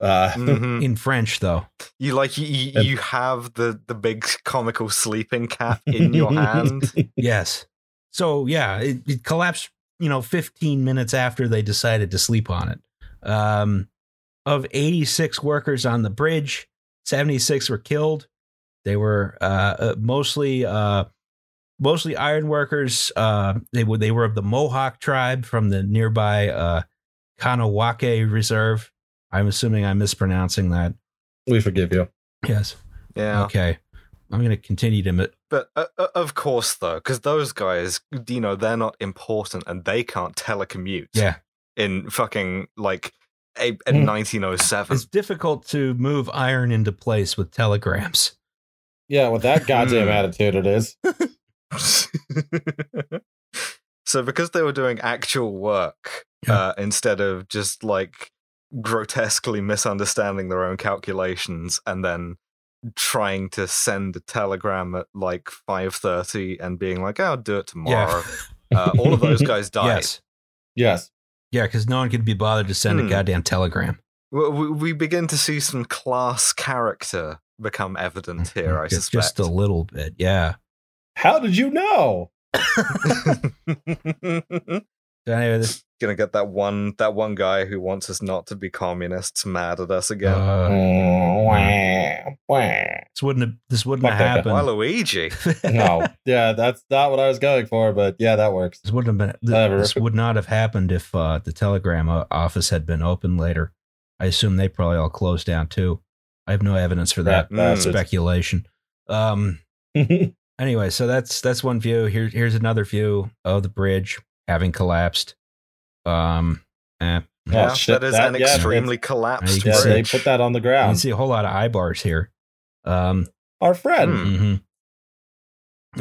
Uh, Mhm. In French, though. You like you, you, you have the the big comical sleeping cap in your hand. Yes. So yeah, it, it collapsed. You know, 15 minutes after they decided to sleep on it. Um, of 86 workers on the bridge, 76 were killed. They were uh, uh, mostly uh, mostly iron workers. Uh, they were they were of the Mohawk tribe from the nearby uh, Kahnawake Reserve. I'm assuming I'm mispronouncing that. we forgive you. Yes. Yeah, Okay. I'm going to continue to. mi- but uh, uh, of course though, because those guys, you know, they're not important and they can't telecommute. Yeah. in fucking like a, in Hmm. 1907. It's difficult to move iron into place with telegrams. Yeah, with that goddamn Hmm. attitude, it is. so because they were doing actual work Yeah. uh, instead of just like grotesquely misunderstanding their own calculations and then trying to send a telegram at like 5.30 and being like i'll do it tomorrow uh, all of those guys died Yes. Yes. Yeah, because no one could be bothered to send Hmm. a goddamn telegram. we, we we begin to see some class character become evident here i just, suspect just a little bit. Yeah. How did you know? Anyway, this, gonna get that one that one guy who wants us not to be communists mad at us again. uh, Wah, wah. this wouldn't have, this wouldn't Fuck have that. Why happened. Luigi? no, yeah, that's not what I was going for, but yeah, that works. This wouldn't have been. Whatever. This would not have happened if uh, the telegram office had been open later. I assume they probably all closed down too. I have no evidence for that. Mm. bastards. Speculation. Um. Anyway, so that's that's one view. Here, here's another view of the bridge having collapsed. Um. eh. yeah, shit, that is that- an yeah, extremely collapsed can see- they bridge. put that on the ground. You can see a whole lot of eye bars here. Um. Our friend. Hmm. mhm.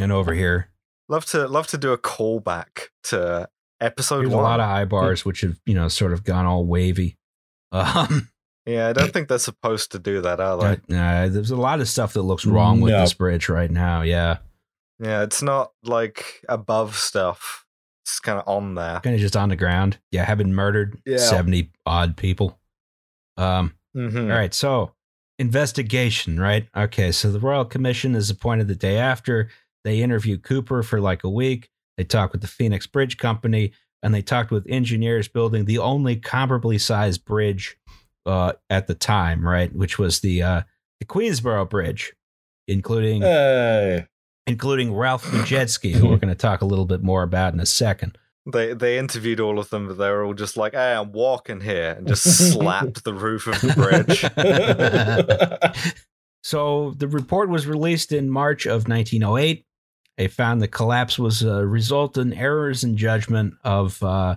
And over here, Love to love to do a callback to episode there's a lot of eye bars which have you know sort of gone all wavy. Um. yeah, I don't think they're supposed to do that, are they? Uh, there's a lot of stuff that looks wrong with No. this bridge right now. Yeah, Yeah, it's not like above stuff. It's kind of on there. kind of just on the ground. Yeah, having murdered Yeah. seventy odd people. Um. Mhm. All right, so investigation, right? Okay, so the Royal Commission is appointed the day after. They interview Cooper for like a week. They talk with the Phoenix Bridge Company, and they talked with engineers building the only comparably sized bridge uh, at the time, right? Which was the uh, the Queensboro Bridge, including Hey. Including Ralph Modjeski, who we're going to talk a little bit more about in a second. They they interviewed all of them, but they were all just like, "Hey, I'm walking here," and just slapped the roof of the bridge. So the report was released in March of 1908. They found the collapse was a result in errors in judgment of, uh,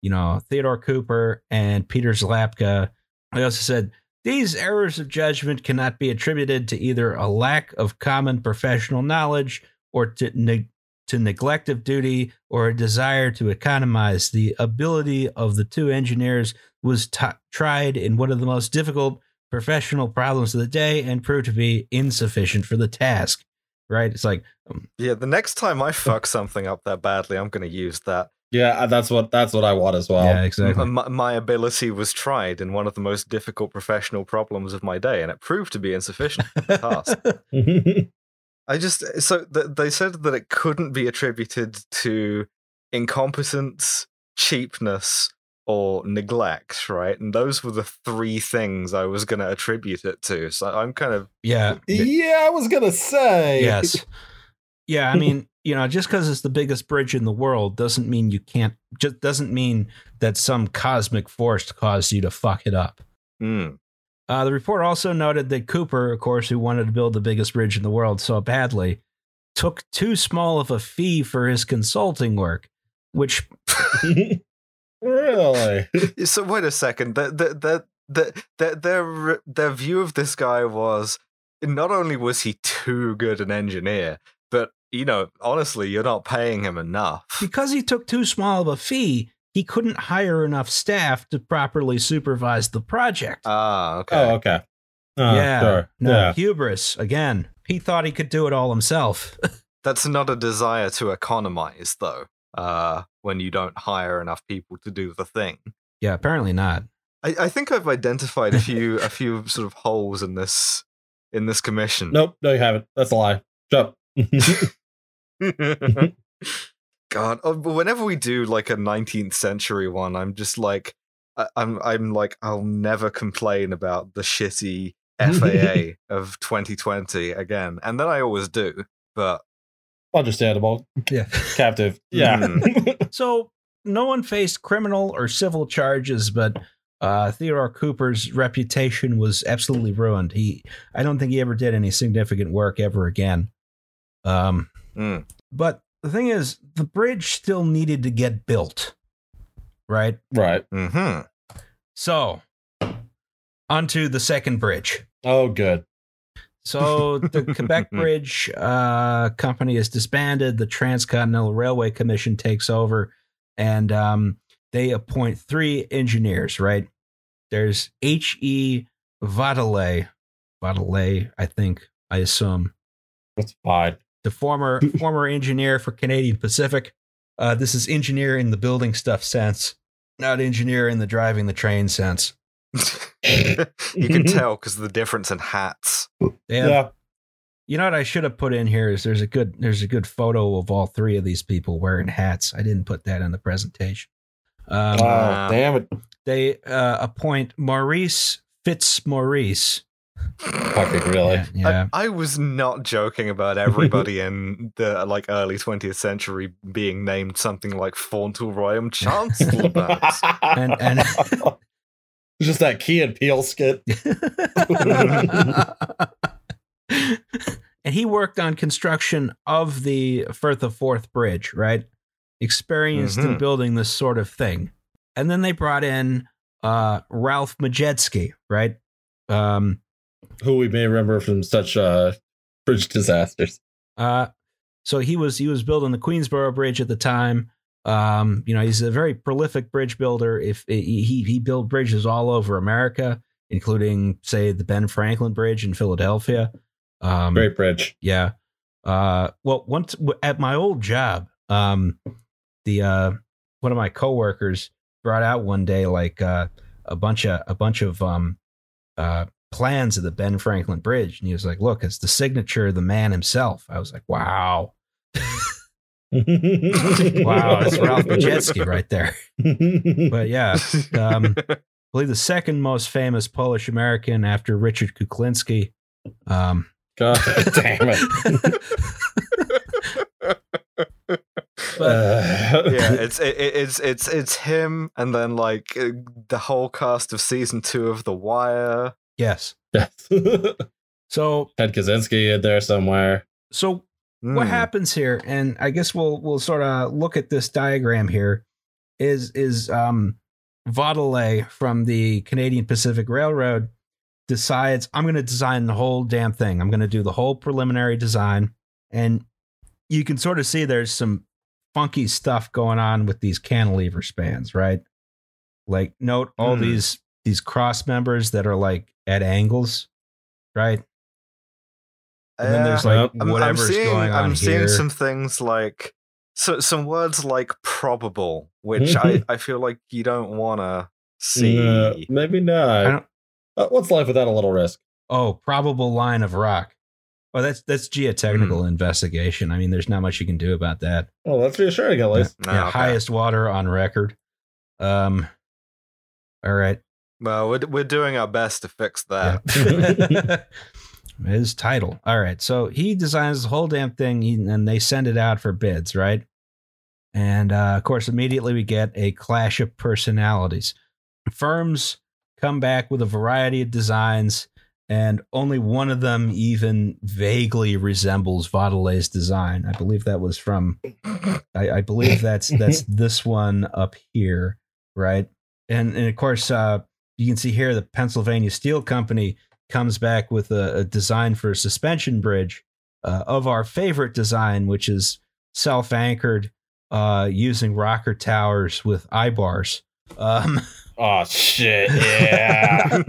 you know, Theodore Cooper and Peter Szlapka. They also said these errors of judgment cannot be attributed to either a lack of common professional knowledge or to neg- to neglect of duty or a desire to economize. The ability of the two engineers was t- tried in one of the most difficult professional problems of the day and proved to be insufficient for the task. Right? It's like, um, yeah, the next time I fuck something up that badly, I'm going to use that. Yeah, uh, that's what that's what I want as well. yeah, exactly. My, my ability was tried in one of the most difficult professional problems of my day, and it proved to be insufficient. task. I just so th- they said that it couldn't be attributed to incompetence, cheapness, or neglect, right? And those were the three things I was going to attribute it to. So I'm kind of yeah. yeah, I was gonna say. Yes. Yeah, I mean, you know, just because it's the biggest bridge in the world doesn't mean you can't. Just doesn't mean that some cosmic force caused you to fuck it up. mm, Uh, the report also noted that Cooper, of course, who wanted to build the biggest bridge in the world so badly, took too small of a fee for his consulting work, which really? So wait a second. The, the, the, the, the, their their view of this guy was not only was he too good an engineer, but you know, honestly, you're not paying him enough. because he took too small of a fee, he couldn't hire enough staff to properly supervise the project. Ah, okay. Oh, okay. Uh, yeah, Sure. no Yeah. hubris again. He thought he could do it all himself. that's not a desire to economize, though. Uh, when you don't hire enough people to do the thing. Yeah, apparently not. I, I think I've identified a few a few sort of holes in this in this commission. Nope, no, you haven't. That's a lie. Shut up. God, uh, whenever we do like a 19th century one, I'm just like, I- I'm I'm like, I'll never complain about the shitty FAA of 2020 again, and then I always do. But Understandable. Yeah. Captive. Yeah. So no one faced criminal or civil charges, but uh, Theodore Cooper's reputation was absolutely ruined. He, I don't think he ever did any significant work ever again. Um, mm, but the thing is, the bridge still needed to get built, right? right. Mm-hmm. So, onto the second bridge. Oh, good. So the Quebec Bridge uh, company is disbanded. The Transcontinental Railway Commission takes over, and um, they appoint three engineers. Right there's H. E. Vautelet, Vautelet, I think, I assume, That's fine. The former former engineer for Canadian Pacific. Uh, this is engineer in the building stuff sense, not engineer in the driving the train sense. you can tell because of the difference in hats. They Yeah. You know what I should have put in here is there's a good there's a good photo of all three of these people wearing hats. I didn't put that in the presentation. Um, oh, Wow. damn it. they uh, appoint Maurice Fitzmaurice. Fucking really. Yeah, yeah. I, I was not joking about everybody in the like early 20th century being named something like Fauntleroy Chancellor. And- and- just that Key and Peele skit. and he worked on construction of the Firth of Forth Bridge, right? Experienced in Mhm. building this sort of thing. And then they brought in uh, Ralph Modjeski, right? Um, Who we may remember from such uh, bridge disasters. Uh, so he was he was building the Queensboro Bridge at the time. Um, you know, he's a very prolific bridge builder. If he he he built bridges all over America, including say the Ben Franklin Bridge in Philadelphia. Um, Great bridge. yeah. Uh, well, once at my old job, um, the uh, one of my coworkers brought out one day like uh, a bunch of a bunch of um, uh, plans of the Ben Franklin Bridge, and he was like, "Look, it's the signature of the man himself." I was like, "Wow, wow, that's Ralph Modjeski right there." But yeah, um, I believe the second most famous Polish American after Richard Kuklinski. Um, God damn it. But- Uh, yeah, it's it, it- it's it's it's him, and then like uh, the whole cast of season two of The Wire. Yes. yes. So Ted Kaczynski in there somewhere. so what Mm. happens here and i guess we'll we'll sort of look at this diagram here is is um Vautelet from the Canadian Pacific Railroad decides I'm going to design the whole damn thing. I'm going to do the whole preliminary design and you can sort of see there's some funky stuff going on with these cantilever spans, right? Like note all Hmm. these these cross members that are like at angles, right? And then there's like I'm, I'm whatever's seeing, going on I'm seeing here. some things like so some words like probable, which I, I feel like you don't want to see. Uh, maybe I not. don't- Uh, what's life without a little risk? Oh, probable line of rock. Oh, that's that's geotechnical Hmm. investigation. I mean, there's not much you can do about that. Well, that's reassuring at least. No, yeah, okay. highest water on record. Um. All right. Well, we're we're doing our best to fix that. Yeah. His title. All right. So he designs the whole damn thing, and they send it out for bids, right? And uh, of course, immediately we get a clash of personalities. Firms come back with a variety of designs, and only one of them even vaguely resembles Vautelet's design. I believe that was from. I, I believe that's that's this one up here, right? And and of course, uh, you can see here the Pennsylvania Steel Company comes back with a, a design for a suspension bridge uh, of our favorite design, which is self-anchored uh, using rocker towers with eye bars. Um, Oh shit! Yeah,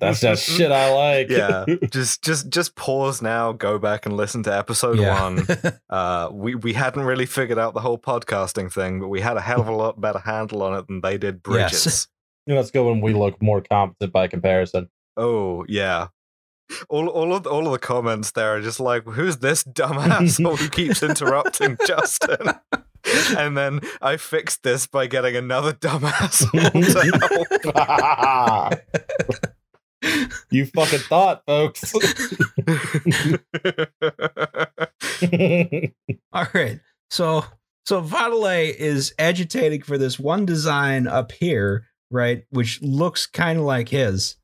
that's that shit I like. yeah, just just just pause now. Go back and listen to episode yeah. one. Uh, we we hadn't really figured out the whole podcasting thing, but we had a hell of a lot better handle on it than they did. Bridges. Yes. You know, let's go when we look more competent by comparison. Oh yeah. All, all of all of the comments there are just like, who's this dumb asshole who keeps interrupting Justin? And then I fixed this by getting another dumbass to help. you fucking thought, folks. All right. So so Vautelet is agitating for this one design up here, right, which looks kind of like his.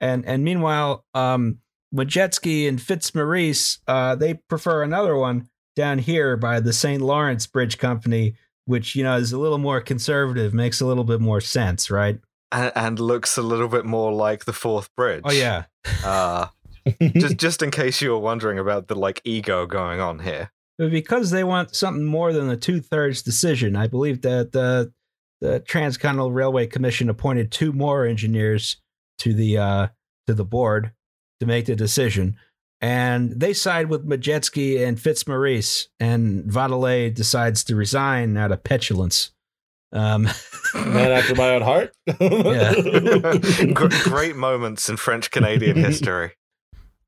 And and meanwhile, um Modjeski and Fitzmaurice, uh, they prefer another one down here by the St. Lawrence Bridge Company, which you know is a little more conservative, makes a little bit more sense, right? and, and looks a little bit more like the Forth Bridge. Oh yeah. Uh, just just in case you were wondering about the like ego going on here. But because they want something more than a two thirds decision, I believe that the the Transcontinental Railway Commission appointed two more engineers to the uh, to the board to make the decision, and they side with Modjeski and Fitzmaurice, and Vautelet decides to resign out of petulance. Um, Man after my own heart. Gr- great moments in French Canadian history.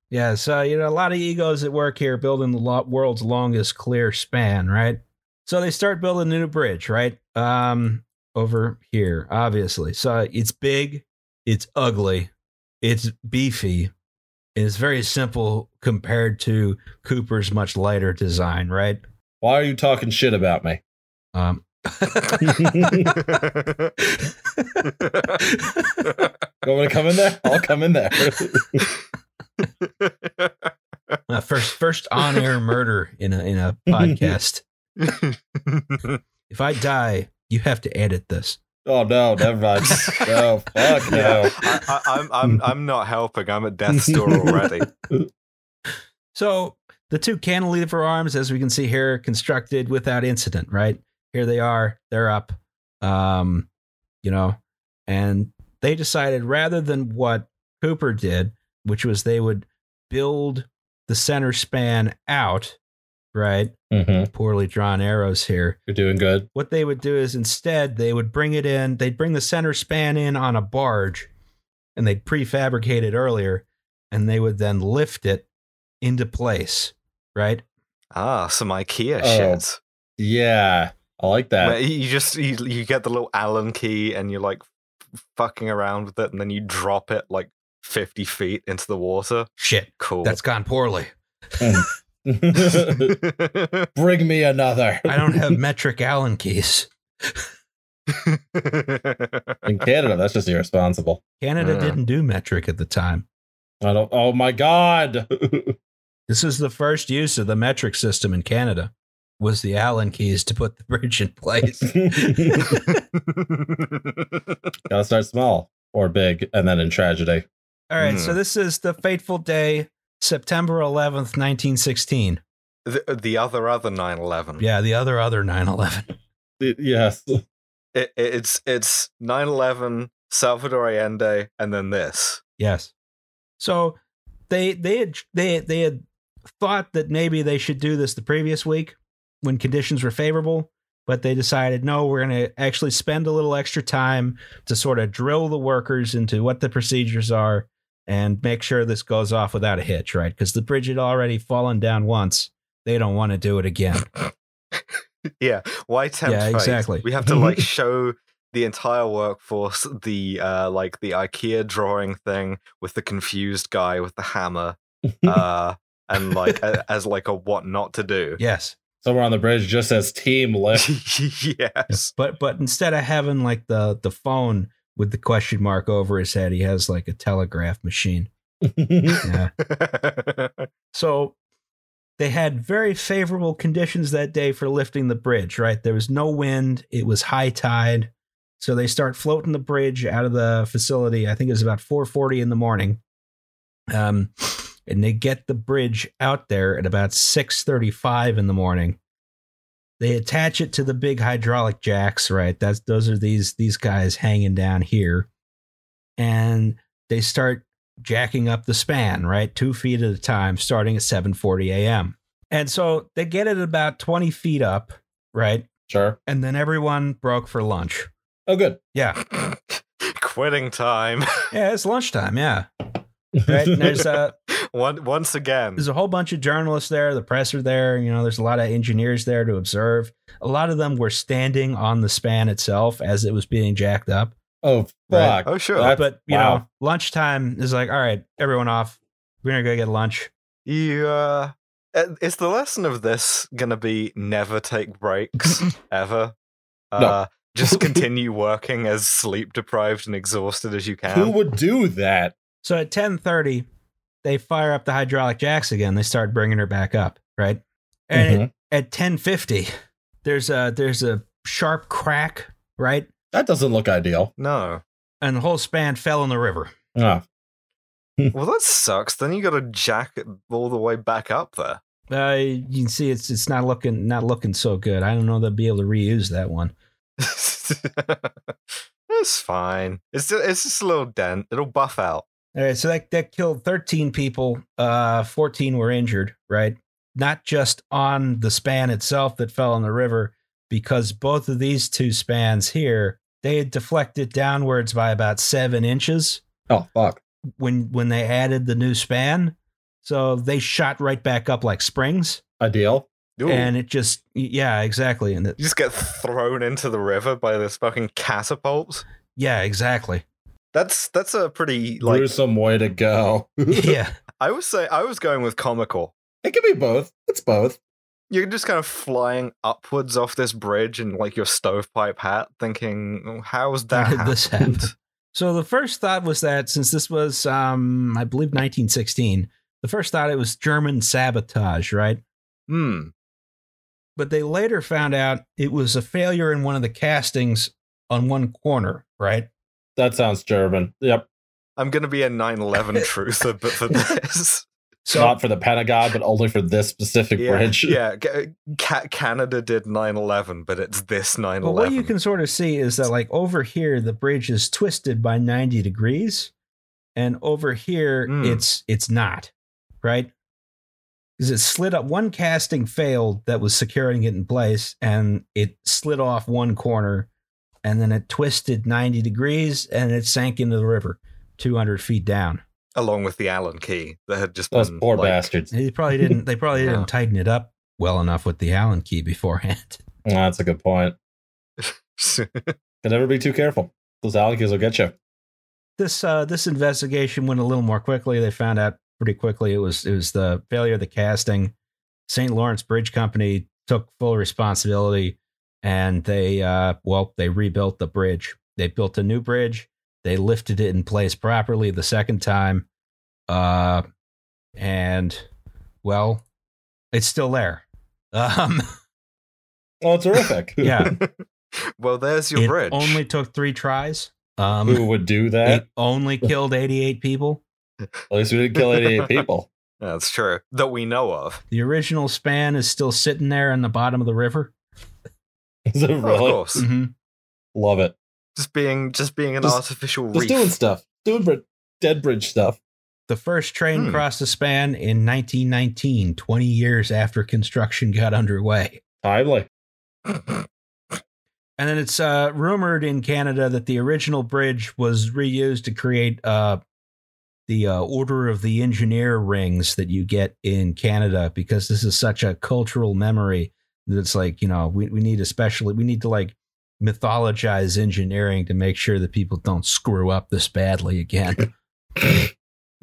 yeah, so you know a lot of egos at work here, building the lo- world's longest clear span, right? So they start building a new bridge, right? Um, over here, obviously. So it's big, it's ugly, it's beefy, and it's very simple compared to Cooper's much lighter design, right? Why are you talking shit about me? Um, You want me to come in there? I'll come in there. uh, first, first on-air murder in a in a podcast. If I die, you have to edit this. oh no, never mind. No, fuck yeah, no. I, I, I'm I'm I'm not helping. I'm at death's door already. So the two cantilever arms, as we can see here, constructed without incident, right? Here they are, they're up. Um, you know, and they decided rather than what Cooper did, which was they would build the center span out, right? Hmm Poorly drawn arrows here. You're doing good. What they would do is instead they would bring it in, they'd bring the center span in on a barge and they'd prefabricate it earlier and they would then lift it into place, right? Ah, some IKEA Oh, shit. Yeah, I like that. you just you, you get the little Allen key and you're like fucking around with it, and then you drop it like fifty feet into the water. Shit, Cool. that's gone poorly. Bring me another. I don't have metric Allen keys. In Canada, that's just irresponsible. Canada Uh. didn't do metric at the time. I don't. Oh my god. This is the first use of the metric system in Canada. Was the Allen keys to put the bridge in place? Gotta start small or big, and then in tragedy. All right, so Hmm. this is the fateful day, September 11th, 1916. the, the other other 9/11. Yeah, the other other 9/11. Y- Yes. It, it- it's it's 9/11, Salvador Allende, and then this. Yes. So they they had they they had thought that maybe they should do this the previous week when conditions were favorable, but they decided no, we're going to actually spend a little extra time to sort of drill the workers into what the procedures are and make sure this goes off without a hitch, right? Because the bridge had already fallen down once. They don't want to do it again. Yeah, why tempt Yeah, fate? exactly. We have to like show the entire workforce the uh like the IKEA drawing thing with the confused guy with the hammer uh and like a, as like a what not to do. Yes. Somewhere on the bridge just says team lift. yes. But but instead of having like the the phone with the question mark over his head, he has like a telegraph machine. Yeah. So they had very favorable conditions that day for lifting the bridge, right? There was no wind, it was high tide. So they start floating the bridge out of the facility. I think it was about 4:40 in the morning. Um and they get the bridge out there at about 6:35 in the morning. They attach it to the big hydraulic jacks, right? That's those are these these guys hanging down here, and they start jacking up the span, right, two feet at a time, starting at 7:40 a.m. And so they get it about 20 feet up, right, Sure. and then everyone broke for lunch. Oh, good. Yeah, Quitting time. yeah, it's lunchtime. Yeah, right. And there's a One, once again. there's a whole bunch of journalists there. The press are there. You know, there's a lot of engineers there to observe. A lot of them were standing on the span itself as it was being jacked up. oh, Right. fuck. Oh, sure. That- But you Wow. know, lunchtime is like, all right, everyone off. We're gonna go get lunch. You, uh, uh, is the lesson of this gonna be never take breaks ever? Uh, just continue working as sleep deprived and exhausted as you can. Who would do that? So at ten thirty, they fire up the hydraulic jacks again. They start bringing her back up, right? And Mhm. at ten fifty, there's a there's a sharp crack, right? That doesn't look ideal. No. And the whole span fell in the river. Ah, Well, that sucks. Then you got to jack it all the way back up there. Uh, you can see it's it's not looking not looking so good. I don't know they'll be able to reuse that one. it's fine. It's just, it's just a little dent. It'll buff out. All right, so that that killed 13 people. Uh, 14 were injured, right? Not just on the span itself that fell in the river, because both of these two spans here they had deflected downwards by about seven inches oh, fuck. when when they added the new span. So they shot right back up like springs, Ideal. Ooh. and it just yeah, exactly, and it, you just get thrown into the river by this fucking catapults. yeah, exactly, That's that's a pretty like Gruesome way to go. yeah. I would say I was going with comical. It could be both. It's both. You're just kind of flying upwards off this bridge in like your stovepipe hat, thinking, "Oh, "How's that How did this happened?" So the first thought was that since this was, um, I believe, 1916, the first thought it was German sabotage, right? Hmm. But they later found out it was a failure in one of the castings on one corner, right? That sounds German. Yep. I'm gonna be a 9/11 truther, but for this, So Not for the Pentagon, but only for this specific yeah, bridge. yeah. Ca- Ca- Canada did 9/11, but it's this 9/11. but what you can sort of see is that, like over here, the bridge is twisted by 90 degrees, and over here, Hmm. it's it's not, right? Because it slid up. One casting failed that was securing it in place, and it slid off one corner, and then it twisted 90 degrees, and it sank into the river, 200 feet down. along with the Allen key that had just Those been poor like, bastards. They probably didn't. They probably didn't tighten it up well enough with the Allen key beforehand. Oh, that's a good point. Can never be too careful. Those Allen keys will get you. this uh, this investigation went a little more quickly. They found out pretty quickly it was it was the failure of the casting. St. Lawrence Bridge Company took full responsibility, and they uh, well they rebuilt the bridge. They built a new bridge. They lifted it in place properly the second time, uh, and well, it's still there. Um, Oh, terrific. yeah, well, there's your it bridge. only took three tries. Um, Who would do that? it only killed 88 people. At least we didn't kill 88 people. That's true that we know of. The original span is still sitting there in the bottom of the river. Is it Of really? course, Mm-hmm. Love it. just being just being an Just- artificial Just reef. doing stuff. Doing br- dead bridge stuff. The first train Hmm. crossed the span in 1919, 20 years after construction got underway. Timely. And then it's uh, rumored in Canada that the original bridge was reused to create uh, the uh, Order of the Engineer rings that you get in Canada because this is such a cultural memory that it's like, you know, we, we need especially, we need to like mythologize engineering to make sure that people don't screw up this badly again.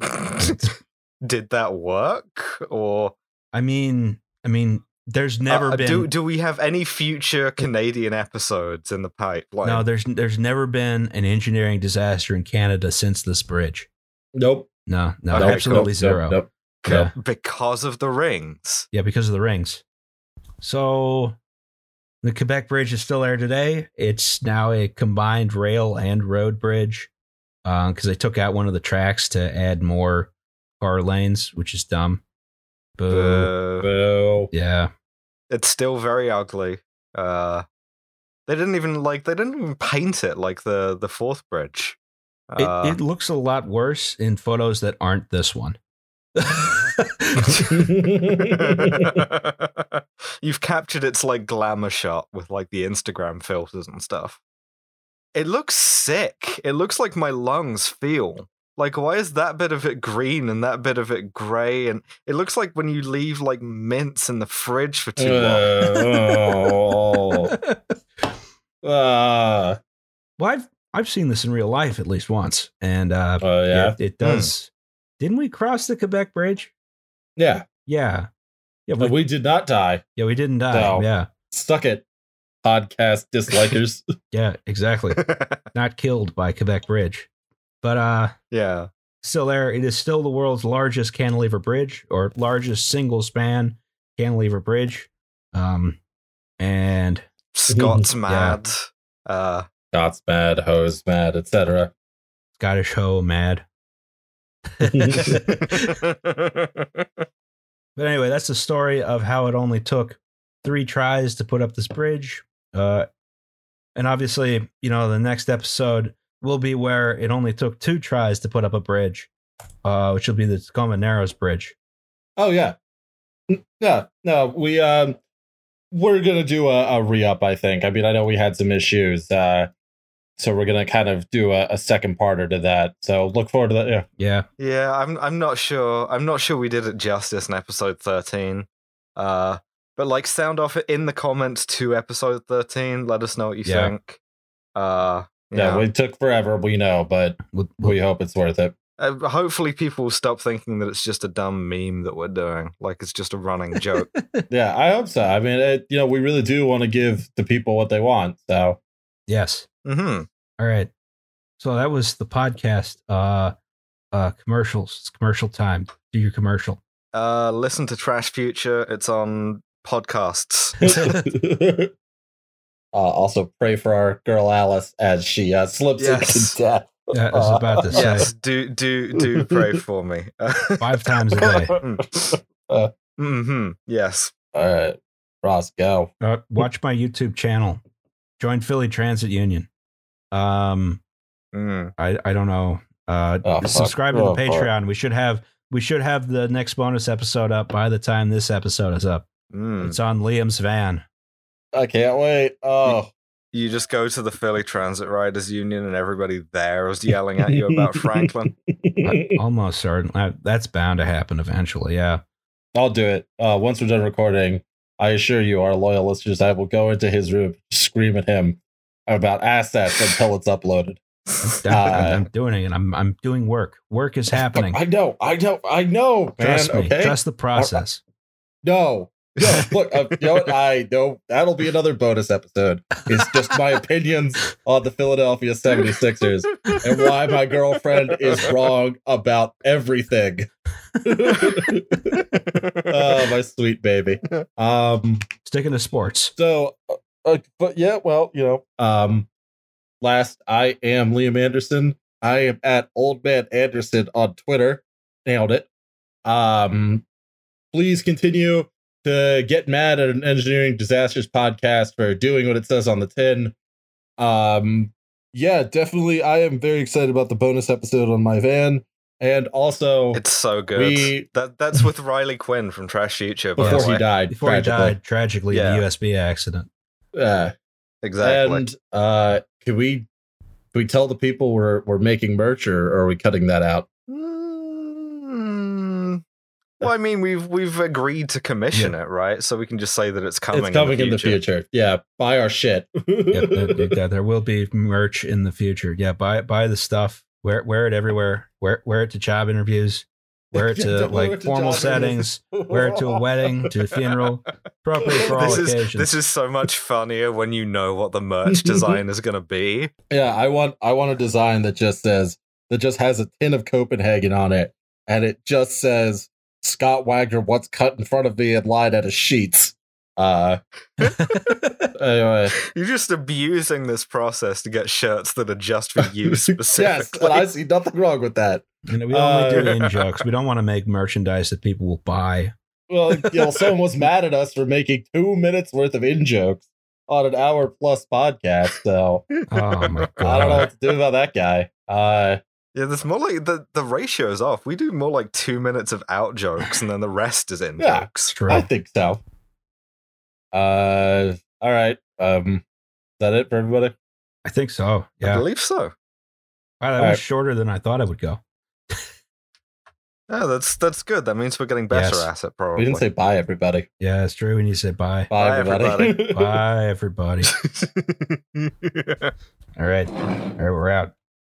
Did that work or I mean, I mean, there's never Uh, been Do do we have any future Canadian episodes in the pipeline? no, there's there's never been an engineering disaster in Canada since this bridge. Nope. No, no, Okay, absolutely Nope, zero. Nope. C- no. because of the rings. Yeah, because of the rings. So the Quebec Bridge is still there today. It's now a combined rail and road bridge because they took out one of the tracks to add more car lanes, which is dumb. Boo. Uh, Boo. yeah. it's still very ugly. Uh, they didn't even like they didn't even paint it like the the Forth Bridge. It, Uh, it looks a lot worse in photos that aren't this one. You've captured its like glamour shot with like the Instagram filters and stuff. It looks sick. It looks like my lungs feel. Like, why is that bit of it green and that bit of it grey? And it looks like when you leave like mints in the fridge for too long. Uh, oh. Uh, well, I've I've seen this in real life at least once, and uh, oh, yeah. it, it does. Didn't we cross the Quebec Bridge? Yeah. Yeah, yeah, we, But we did not die. yeah, we didn't die. Yeah, Stuck it, podcast dislikers. yeah, exactly. Not killed by Quebec Bridge, but uh, yeah. still there. It is still the world's largest cantilever bridge or largest single span cantilever bridge. Um, and Scott's Yeah. mad. Uh, Scott's mad, hose mad, etc. Scottish Ho mad. But anyway, that's the story of how it only took three tries to put up this bridge. Uh, and obviously, you know, the next episode will be where it only took two tries to put up a bridge, uh, which will be the Tacoma Narrows Bridge. Oh yeah. No, no, we um we're gonna do a, a re-up, I think. I mean, I know we had some issues, uh so we're gonna kind of do a, a second parter to that. So look forward to that. Yeah. Yeah. yeah, I'm I'm not sure. I'm not sure we did it justice in episode 13. Uh, but like sound off in the comments to episode 13. Let us know what you Yeah. think. Uh, yeah. yeah. it took forever, we know, but We'll, we'll- we hope it's worth it. Uh, hopefully, people will stop thinking that it's just a dumb meme that we're doing. Like it's just a running joke. Yeah, I hope so. I mean, it, you know, we really do want to give the people what they want. So yes. hmm All right. So that was the podcast. Uh, uh, commercials. It's commercial time. Do your commercial. Uh, listen to Trash Future. It's on podcasts. uh, also pray for our girl Alice as she uh, slips Yes. into death. Yeah, I was about to say. yes, do do do pray for me. Five times a day. hmm Yes. All right, Ross, go. Uh, watch my YouTube channel. Join Philly Transit Union. Um, Mm. I I don't know. Uh, Oh, fuck. subscribe to the Oh, fuck. Patreon. We should have we should have the next bonus episode up by the time this episode is up. Mm. It's on Liam's van. I can't wait. Oh, You just go to the Philly Transit Riders Union, and everybody there is yelling at you about Franklin. I- almost certain that's bound to happen eventually. Yeah. I'll do it. Uh, once we're done recording, I assure you, our loyal listeners, I will go into his room, scream at him about assets until it's uploaded. I'm, Uh, I'm doing it. I'm I'm doing work. Work is happening. I know, I know, I know, man. Trust me. okay, Trust the process. no, no. Look, uh, you know what? I know that'll be another bonus episode. It's just my opinions on the Philadelphia 76ers and why my girlfriend is wrong about everything. oh, my sweet baby. Um, Sticking to sports. so, uh, uh, but yeah, well, you know, um, last I am Liam Anderson. I am at Old Man Anderson on Twitter. Nailed it. Um, please continue to get mad at an engineering disasters podcast for doing what it says on the tin. Um, yeah, definitely. I am very excited about the bonus episode on my van, and also It's so good. We- that that's with Riley Quinn from Trash Future. by before the he died. Before he tragically. died tragically Yeah. in a USB accident. Yeah. Exactly. And uh, can we can we tell the people we're we're making merch, or, or are we cutting that out? Mm, well, I mean, we've we've agreed to commission it, right? So we can just say that it's coming. it's coming in the, future. Yeah, buy our shit. yeah, there, there- there will be merch in the future. Yeah, buy buy the stuff. Wear wear it everywhere. Wear wear it to job interviews. Wear it to like it to formal settings. Wear it to a wedding, to a funeral. Appropriate for all This is this is so much funnier when you know what the merch design is going to be. Yeah, I want I want a design that just says that just has a tin of Copenhagen on it, and it just says Scott Wagner, what's cut in front of me and lied at his sheets. Uh, anyway, You're just abusing this process to get shirts that are just for you yes, specifically. and I see nothing wrong with that. You know, we only do Uh, in jokes. We don't want to make merchandise that people will buy. Well, you know, someone was mad at us for making two minutes worth of in jokes. on an hour plus podcast. So Oh my I don't know what to do about that guy. Uh, Yeah, there's more like the the ratio's off. We do more like two minutes of out jokes, and then the rest is in Yeah. jokes. True. I think so. Uh, all right. Um, is that it for everybody? I think so. I Yeah. believe so. Wow, that All was right. shorter than I thought it would go. Yeah, that's that's good. That means we're getting better Yes. at it. Probably. We didn't say bye, everybody. Yeah, it's true. We need to say bye. Bye, Bye, everybody. Bye, everybody. All right. All right, we're out.